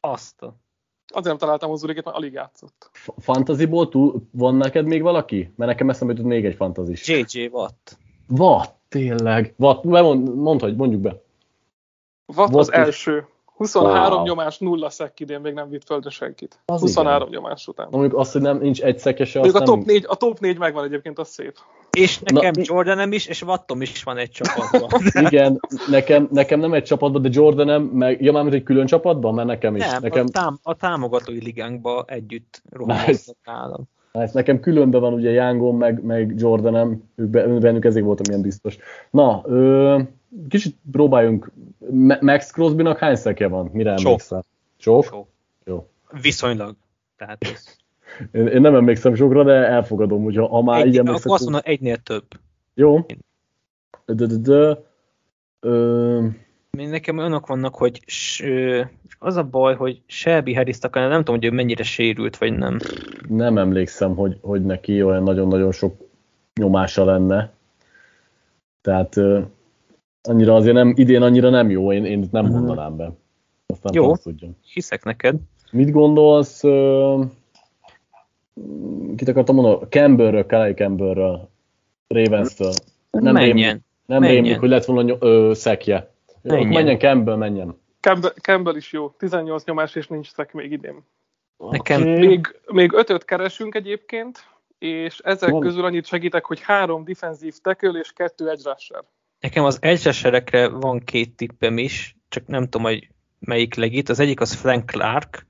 azt. Azért nem találtam Onzulikét, mert alig játszott. Fantasyból túl, van neked még valaki? Mert nekem eszembe jutott még egy fantazis. JJ Watt. Vad, tényleg. Vad, mond, mondd, hogy mondjuk be. Watt Watt az is. első. 23 Wow. nyomás, nulla szek idén még nem vitt földre senkit. Az 23 nyomás után. Na, mondjuk azt, hogy nem, nincs egy szekese, azt a nem... top, 4, a top 4 megvan egyébként, az szép. És nekem Na, Jordanem is, és Wattom is van egy csapatban. Igen, nekem, nekem nem egy csapatban, de Jordanem, meg, ja már egy külön csapatban, mert nekem is. Nem, nekem, a, tám- a támogatói ligánkba együtt Nice. rohamoztak nálam. ez nekem különben van ugye Youngon, meg, meg Jordanem, ők be, bennük ezért voltam ilyen biztos. Na, ö, kicsit próbáljunk, Ma- Max Crosbynak hány szekje van? Mire Sok. emlékszel? Sok? Sok. Jó. Viszonylag. Tehát ez Én, én nem emlékszem sokra, de elfogadom, hogyha ha már egy, így akkor azt mondom, egynél több. Jó. De, de, de, ö, Nekem önök vannak, hogy az a baj, hogy Shelby harris nem tudom, hogy ő mennyire sérült, vagy nem. nem emlékszem, hogy, hogy neki olyan nagyon-nagyon sok nyomása lenne. Tehát annyira azért nem, idén annyira nem jó, én, én itt nem Mhm. mondanám be. Aztán Jó. tudjam. Hiszek neked. Mit gondolsz, ö, kit akartam mondani, Campbellről, Kelly Campbellről, Ravens-től. Nem menjen. rémlik, nem menjen. rémlik, hogy lett volna ö, szekje. Menjen. menjen Campbell, menjen. Campbell, Campbell is jó. 18 nyomás és nincs szek még idén. Nekem Oké. Még, még ötöt keresünk egyébként, és ezek Van. közül annyit segítek, hogy három defensív tackle és kettő edge rusher. Nekem az edgeserekre van két tippem is, csak nem tudom, hogy melyik legit. Az egyik az Frank Clark,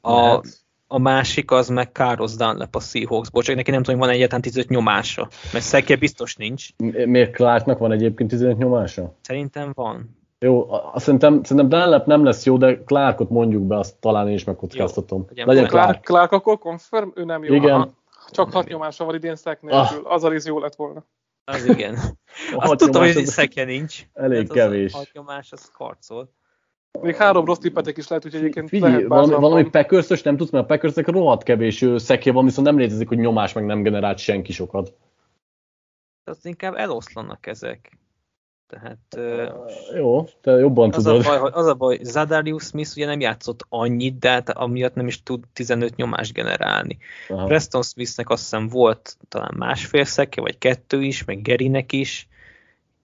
a, a másik az meg Carlos Dunlap a Seahawksból, csak neki nem tudom, hogy van egyáltalán 15 nyomása, mert szekje biztos nincs. Mi- Miért Clarknak van egyébként 15 nyomása? Szerintem van. Jó, azt szerintem, szerintem Dunlap nem lesz jó, de Clarkot mondjuk be, azt talán én is megkockáztatom. legyen Legyen Clark. Clark. Clark, akkor confirm, ő nem jó. Igen. Aha. Csak hat nyomása van idén szek nélkül. Az a rész jó lett volna. Az igen. A Azt tudtam, nyomás hogy az- szekje nincs. elég az kevés. A hat nyomás az karcol. Még három rossz tippetek is lehet, úgyhogy egyébként Figyelj, lehet valami, valami packers nem tudsz, mert a packers rohadt kevés szekje van, viszont nem létezik, hogy nyomás meg nem generált senki sokat. Az inkább eloszlanak ezek. Tehát ö, Jó, te jobban az a, tudod. baj, hogy, az a baj, Zadarius Smith ugye nem játszott annyit, de hát amiatt nem is tud 15 nyomást generálni. Aha. Preston Smithnek azt hiszem volt talán másfél szekje, vagy kettő is, meg Gerinek is.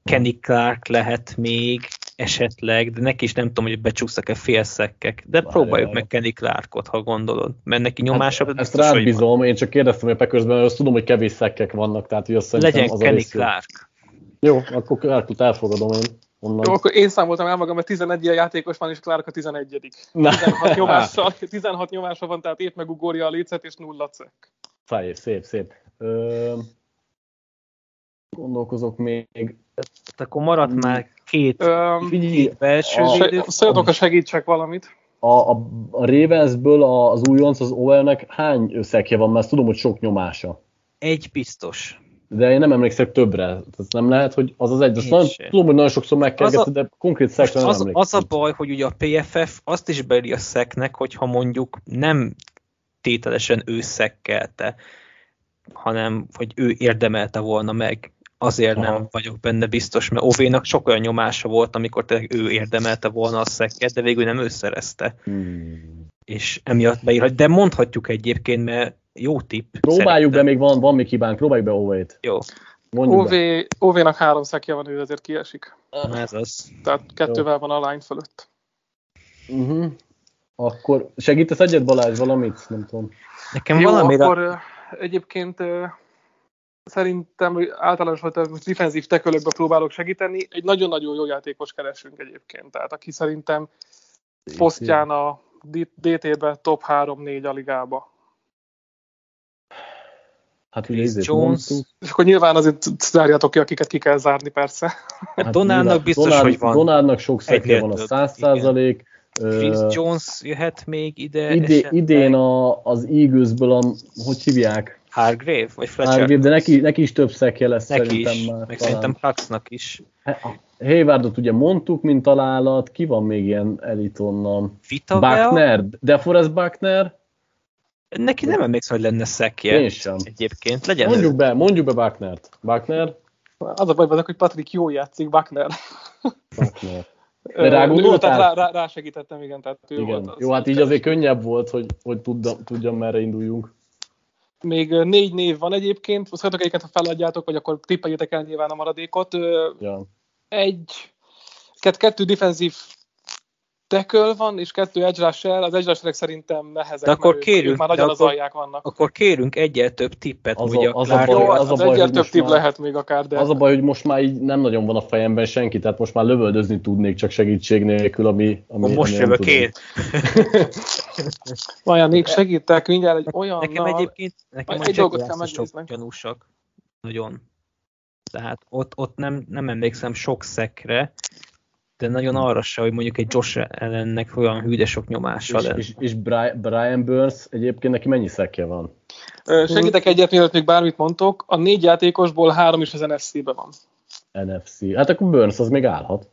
Kenny Clark lehet még esetleg, de neki is nem tudom, hogy becsúsztak-e félszekkek, de Várjál. próbáljuk meg Kenny Clarkot, ha gondolod, mert neki nyomása Hát, ezt rád van. bízom, én csak kérdeztem, hogy a Packersben, azt tudom, hogy kevés szekkek vannak, tehát hogy azt Legyen az a Kenny. Clark. Jó, akkor Clarkot elfogadom én onnan. Jó, akkor én számoltam el magam, mert 11 ilyen játékos van, és Clark a 11 Na. 16 nyomással, 16 nyomása van, tehát épp megugorja a lécet, és nulla cek. Szép, szép, szép. Ö, gondolkozok még. Tehát akkor maradt Hmm. már két, Öm, belső Szeretnék, ha segítsek valamit. a, a, a Ravensből a- az újonc, az OL-nek hány szekje van, mert tudom, hogy sok nyomása. Egy biztos. De én nem emlékszek többre. Ez nem lehet, hogy az az egy. Azt nagyon, tudom, hogy nagyon sokszor megkergetett, de konkrét szekre nem az, emlékszem. az a baj, hogy ugye a PFF azt is beli a szeknek, hogyha mondjuk nem tételesen ő szekkelte, hanem hogy ő érdemelte volna meg. Azért Aha. nem vagyok benne biztos, mert Ovénak sok olyan nyomása volt, amikor tényleg ő érdemelte volna a szekket, de végül nem ő szerezte. Hmm. És emiatt beírhat. De mondhatjuk egyébként, mert jó tipp. Próbáljuk be, még van, van még hibánk, próbáljuk be OV-t. Jó, Mondjuk OV, be. OV-nak három szekje van, ő ezért kiesik. ez az. Tehát kettővel van a line fölött. Uh-huh. Akkor segítesz egyet Balázs valamit? Nem tudom. Nekem Jó, valamire... akkor egyébként szerintem általános volt, hogy defensív tekölökbe próbálok segíteni. Egy nagyon-nagyon jó játékos keresünk egyébként. Tehát aki szerintem posztján a DT-be top 3-4 a ligába. Hát ugye Chris Jones. mondtuk. És akkor nyilván azért zárjátok ki, akiket ki kell zárni persze. Hát Donaldnak nyilván biztos, Donald, hogy van. Donaldnak sok szekje van a Egyetlen, 100 százalék. Chris Jones jöhet még ide. Idé, esetleg. idén a, az Eaglesből, a, hogy hívják? Hargrave, vagy Fletcher? Hargrave, de neki, neki is több szekje lesz Neki szerintem is, már. meg talán. szerintem Huxnak is. Haywardot ugye mondtuk, mint találat, ki van még ilyen elit onnan? Vita Buckner, DeForest Buckner? Neki nem emlékszem, hogy lenne szekje. Én sem. Egyébként legyen Mondjuk ő. be, mondjuk be Bucknert. Buckner? Az a baj velük, hogy Patrick jól játszik. Buckner. Ö, De rá ő- gondoltál? tehát rá, rá, rá segítettem, igen. Tehát ő Igen. Volt az, Jó, hát így azért könnyebb volt, hogy, hogy tudjam, tudjam merre induljunk. Még négy név van egyébként, szeretok egyiket, ha feladjátok, vagy akkor tippeljétek el nyilván a maradékot. Ja. Egy, kett, kettő defensív tackle van, és kettő edge rusher. Az edge rusherek szerintem nehezek, De akkor mert kérjünk, ők már nagyon az alják vannak. Akkor kérünk egyel több tippet, Az ugye a- a, az a baj, Jó, az az, a baj, egyel hogy több most tipp már- lehet még akár, de Az a baj, hogy most már így nem nagyon van a fejemben senki, tehát most már lövöldözni tudnék csak segítség nélkül, ami, ami most ami nem jövök tudom. én. Vajon még segítek mindjárt egy olyan... Nekem egyébként, nekem egy a dolgot kell megnéznem. gyanúsak. Nagyon. Tehát ott, ott nem, nem emlékszem sok szekre, de nagyon arra se, hogy mondjuk egy Josh ellennek olyan hű, de sok nyomása És, és, és Bri- Brian Burns egyébként neki mennyi szekje van? Segítek egyet, mielőtt még bármit mondtok. A négy játékosból három is az NFC-be van. NFC. Hát akkor Burns az még állhat.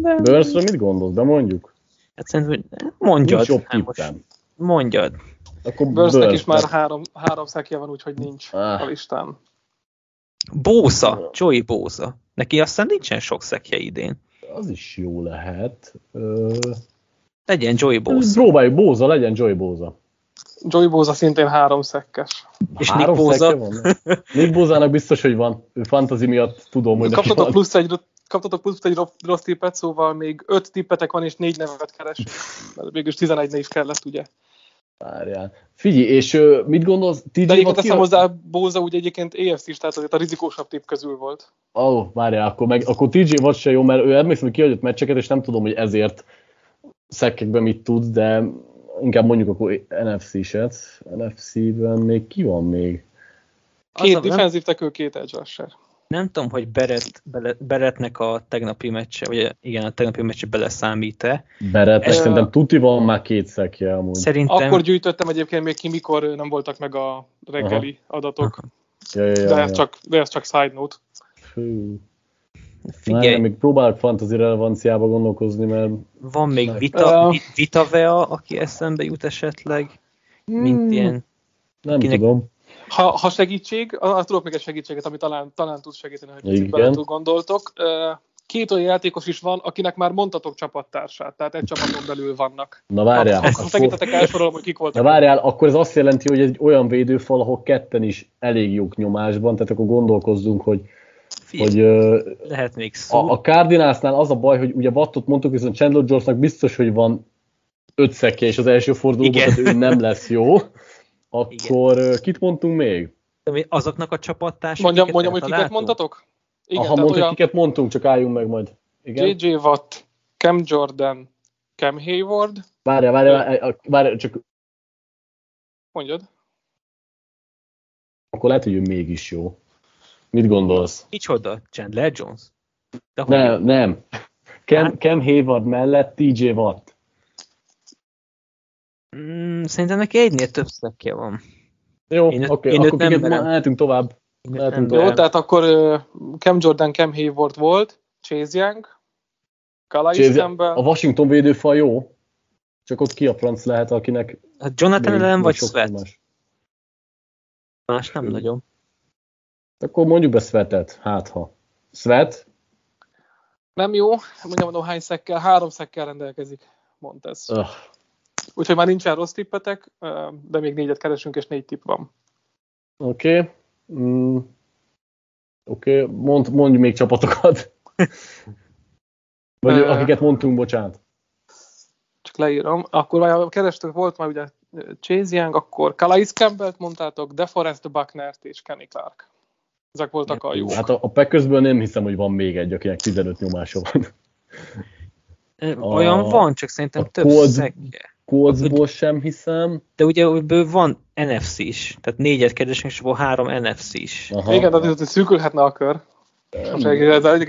De- Burnsről mit gondolsz? De mondjuk. Hát szerintem, hogy mondjad. Nincs jobb Hát most. Mondjad. Akkor Burstnek Burns is már három, három szekje van, úgyhogy nincs Ah. a listán. Bóza, Joey Bóza. Neki aztán nincsen sok szekje idén. Az is jó lehet. Ö... Legyen Joey Bóza. Próbáljuk, Bóza, legyen Joy Bóza. Joey Bosa szintén három szekkes. És Három Nick van? Nick Bózának biztos, hogy van. Ő fantasy miatt tudom, hogy neki Kaptatok van. plusz egy, kaptatok plusz egy ro- rossz tippet, szóval még öt tippetek van, és négy nevet keresünk. Mert Végülis 11 is kellett, ugye. Várjál. Figyelj, és ö, mit gondolsz? TJ De egyébként teszem hozzá, Bóza úgy egyébként EFC is, tehát azért a rizikósabb tipp közül volt. Ó, oh, várjál, akkor, meg, akkor TJ Watt se jó, mert ő emlékszem, hogy kiadott meccseket, és nem tudom, hogy ezért szekkekben mit tud, de inkább mondjuk akkor NFC-set. NFC-ben még ki van még? Két defensív tekő, két edge rusher. Nem tudom, hogy Beret, bele, Beretnek a tegnapi meccse, vagy igen, a tegnapi meccse beleszámít-e. Beret, Ez- szerintem tuti van már két szekje amúgy. Szerintem Akkor gyűjtöttem egyébként még ki, mikor nem voltak meg a reggeli adatok. Ja, ja, ja, De ja. ez csak, de ez csak side note. Fú. figyelj, Nem, még próbálok fantasy relevanciába gondolkozni, mert van még. Vita, Ö. Vi- Vita Vea, aki eszembe jut esetleg, mint ilyen nem Kinek- tudom. Ha, ha segítség, azt tudok még egy segítséget, ami talán, talán tud segíteni, hogy picit Igen. bele túl gondoltok. Két olyan játékos is van, akinek már mondtatok csapattársát, tehát egy csapaton belül vannak. Na várjál, Ha, ha segítetek elsorolom, hogy kik na voltak. várjál, akkor ez azt jelenti, hogy egy olyan védőfal, ahol ketten is elég jók nyomásban, tehát akkor gondolkozzunk, hogy, figyelj, hogy lehet még szó. a, a Cardinalsnál az a baj, hogy ugye Wattot mondtuk, viszont Chandler Jonesnak biztos, hogy van öt szekje, és az első fordulóban, tehát ő nem lesz jó. Akkor ö, kit mondtunk még? Azoknak a csapattársak, Mondjam, mondjam hogy kiket mondtatok? Igen, Aha, mondtuk, olyan kiket mondtunk, csak álljunk meg majd. Igen? JJ Watt, Cam Jordan, Cam Hayward, Várjál, várjál, várjál, várjál, csak mondjad. akkor lehet, hogy ő mégis jó. Mit gondolsz? Micsoda? Chandler Jones? De hogy Nem, nem. Cam, Hát? Cam Hayward mellett TJ Watt. Mm, szerintem neki egynél több szekje van. Jó, Én oké, én őt akkor nem kiket merem. mehetünk tovább. Én nem hogy Jó, tehát akkor Cam Jordan, Cam Hayward volt, Chase Young, Calais Chase- A Washington védőfal jó, csak ott ki a franc lehet, akinek Hát Jonathan még vagy Sweat? más. Más nem Fő. nagyon. Akkor mondjuk be Sweatet, hát ha. Sweat, nem jó, mondjam, mondom hány szekkel, három szekkel rendelkezik, mondta ez. öh, Úgyhogy már nincsen rossz tippetek, de még négyet keresünk, és négy tipp van. oké. Okay. Mm. Oké, okay. Mond, mondj még csapatokat. Vagy akiket mondtunk, bocsánat. leírom. Akkor kerestük, volt már ugye Chase Young, akkor Calais Campbell-t mondtátok, DeForest Buckner-t és Kenny Clark. Ezek voltak a jók. Hát a, a Packersből nem hiszem, hogy van még egy, akinek 15 nyomása van. Olyan a, van, csak szerintem több Cold, szekje. Coltsból sem hiszem. De ugye ebből van NFC is, tehát négyet kérdésünk, és abból három NFC is. Aha. Igen, tehát szűkülhetne a kör.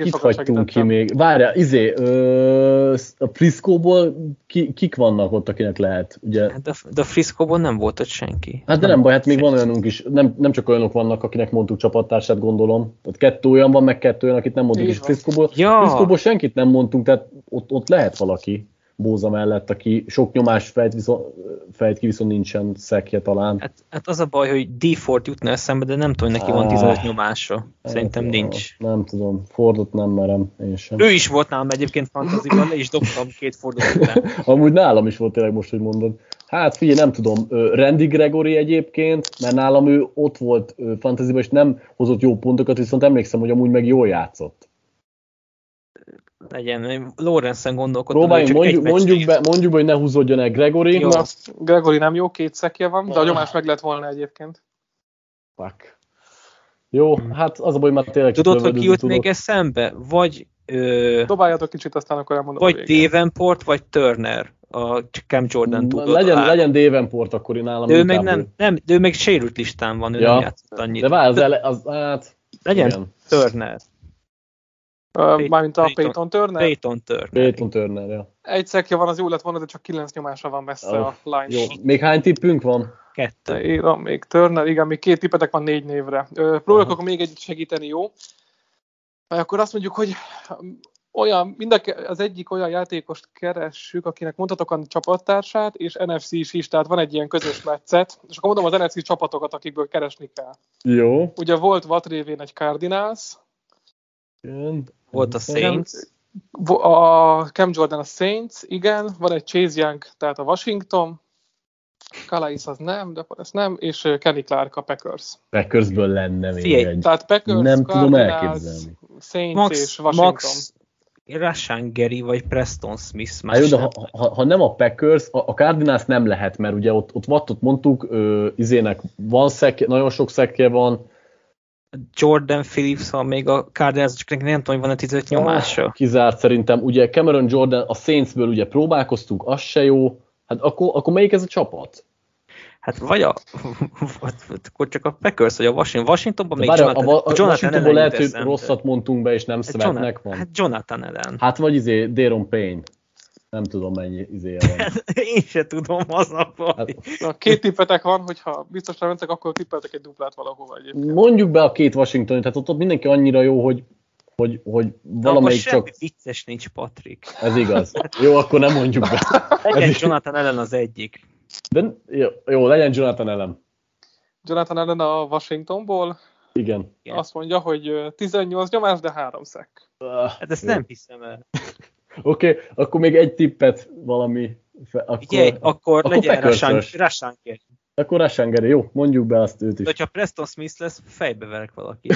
Kit hagytunk ki még? Várjál, izé, ö, a Frisco-ból ki, kik vannak ott, akinek lehet? Ugye? Hát de, de a Frisco-ból nem volt ott senki. Hát de nem, nem baj, hát még van olyanunk is, nem, nem csak olyanok vannak, akinek mondtuk csapattársát, gondolom. Tehát kettő olyan van, meg kettő olyan, akit nem mondtuk is Frisco-ból. Ja. Frisco-ból senkit nem mondtunk, tehát ott, ott lehet valaki. Bóza mellett, aki sok nyomás fejt, viszont, fejt ki, viszont nincsen szekje talán. Hát, hát az a baj, hogy D Ford jutna eszembe, de nem tudom, hogy neki van 15 nyomása. Szerintem hát, nincs. Nem tudom, Fordot nem merem, én sem. Ő is volt nálam egyébként fantaziban, le is dobtam két Fordot után. Amúgy nálam is volt tényleg most, hogy mondod. Hát figyelj, nem tudom, Randy Gregory egyébként, mert nálam ő ott volt fantaziban, és nem hozott jó pontokat, viszont emlékszem, hogy amúgy meg jól játszott legyen. Lorenzen gondolkodtam. Próbáljunk, mondjuk, mondjuk, be, mondjuk be, hogy ne húzódjon el Gregory. Jó. Na, Gregory nem jó, két szekje van, de a nyomás meg lett volna egyébként. Fuck. Jó, hát az a baj, már tényleg Tudod, hogy ki jött még eszembe? Vagy... Ö... Dobáljatok kicsit, aztán akkor elmondom Vagy Davenport, vagy Turner a Cam Jordan tudod. Legyen, áll. legyen Davenport akkor én nálam. De ő meg nem, nem, de ő meg sérült listán van, ő ja. nem játszott annyit. De várj, az, ele, az hát... Legyen igen. Turner. Mármint a Peyton Turner? Peyton Turner. Peyton Turner, ja. Egy szekje van, az jó lett volna, de csak kilenc nyomásra van messze oh, a line. Jó. Még hány tippünk van? Kettő. Igen, még Turner, igen, még két tippetek van négy névre. Próbálok akkor még egy segíteni, jó? Akkor azt mondjuk, hogy olyan, mind az egyik olyan játékost keressük, akinek mondhatok a csapattársát, és NFC is is, tehát van egy ilyen közös metszet, és akkor mondom az NFC csapatokat, akikből keresni kell. Jó. Ugye volt Vatrévén egy Cardinals. Volt a Saints. A Cam Jordan a Saints, igen. Van egy Chase Young, tehát a Washington. Calais az nem, de ez nem, és Kenny Clark a Packers. Packersből lenne még Figyelj, egy. Tehát Packers, nem tudom elképzelni. Saints Max, és Washington. Max Rashan Gary vagy Preston Smith. Más jó, de ha, ha, ha, nem a Packers, a, a Cardinals nem lehet, mert ugye ott, ott Wattot mondtuk, ö, izének van szekje, nagyon sok szekje van, Jordan Phillips van még a Cardinals, csak nem tudom, hogy van a 15 nyomása. Ah, kizárt szerintem. Ugye Cameron Jordan a Saintsből ugye próbálkoztunk, az se jó. Hát akkor, akkor melyik ez a csapat? Hát vagy a, akkor csak a Packers, vagy a Washington. Washingtonban még Jonathan, a, a, a Jonathan Washingtonban lehet, hogy rosszat mondtunk be, és nem Svetnek van. Hát Jonathan ellen. Hát vagy izé, Daron Payne. Nem tudom, mennyi izé van. Én se tudom, az a baj. Hát, na, két tippetek van, hogyha biztos nem mentek, akkor tippeltek egy duplát valahova egyébként. Mondjuk be a két Washington, tehát ott, ott mindenki annyira jó, hogy hogy, hogy valamelyik csak... vicces nincs, Patrik. Ez igaz. Jó, akkor nem mondjuk be. Legyen Ez Jonathan ellen az egyik. De, jó, jó, legyen Jonathan ellen. Jonathan ellen a Washingtonból. Igen. Igen. Azt mondja, hogy 18 nyomás, de 3 szek. Hát ezt jó. nem hiszem el. Oké, okay, akkor még egy tippet valami. Akkor, Ugye, akkor, akkor legyen Rashanger. Akkor Rashanger, jó, mondjuk be azt őt is. De ha Preston Smith lesz, fejbe verek valaki.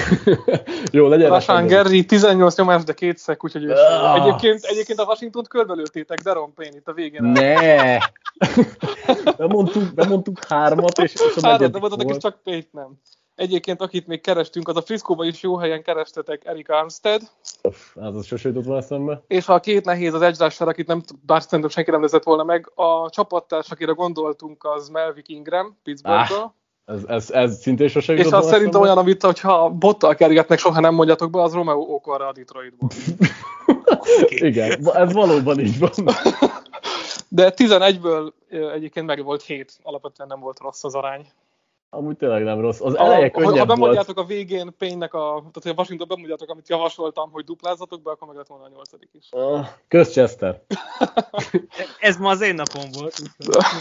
jó, legyen Rashanger. 18 nyomás, de két szek, úgyhogy ah. egyébként, egyébként a Washington-t körbelőttétek, Deron Payne itt a végén. Ne! bemondtuk, bemondtuk hármat, és, és a Hármat, de mondatok, és csak Payne nem. Egyébként, akit még kerestünk, az a Frisco is jó helyen kerestetek Eric Armstead. Az az sose jutott volna eszembe. És ha a két nehéz az rusher, akit nem, bár szerintem senki nem vezet volna meg, a csapattárs, akire gondoltunk, az Melvik Ingram, Pittsburghből. Ah. Ez, ez, ez szintén sose És az szerintem olyan, amit ha bottal kergetnek, soha nem mondjatok be, az Romeo Okorra a Detroitból. Igen, ez valóban így van. De 11-ből egyébként meg volt 7, alapvetően nem volt rossz az arány. Amúgy tényleg nem rossz. Az eleje a, könnyebb Ha bemondjátok a végén Payne-nek a, tehát hogy a Washington bemondjátok, amit javasoltam, hogy duplázatok be, akkor meg lett volna a nyolcadik is. Uh, kösz Chester. Ez ma az én napom volt.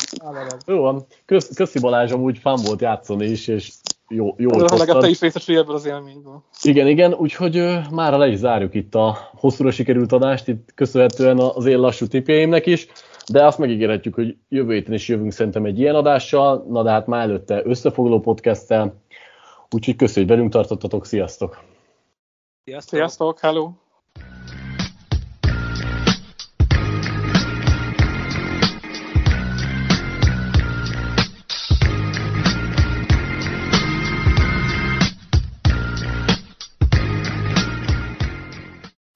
jó van. Kösz, köszi Balázs, amúgy fán volt játszani is, és jó, jó Legalább te is részesülj ebből az élményből. Igen, igen, úgyhogy már le is zárjuk itt a hosszúra sikerült adást, itt köszönhetően az én lassú tipjeimnek is de azt megígérhetjük, hogy jövő héten is jövünk szerintem egy ilyen adással, na de hát már előtte összefoglaló podcasttel, úgyhogy köszönjük, hogy velünk tartottatok, sziasztok! Sziasztok, Sziasztok! Hello!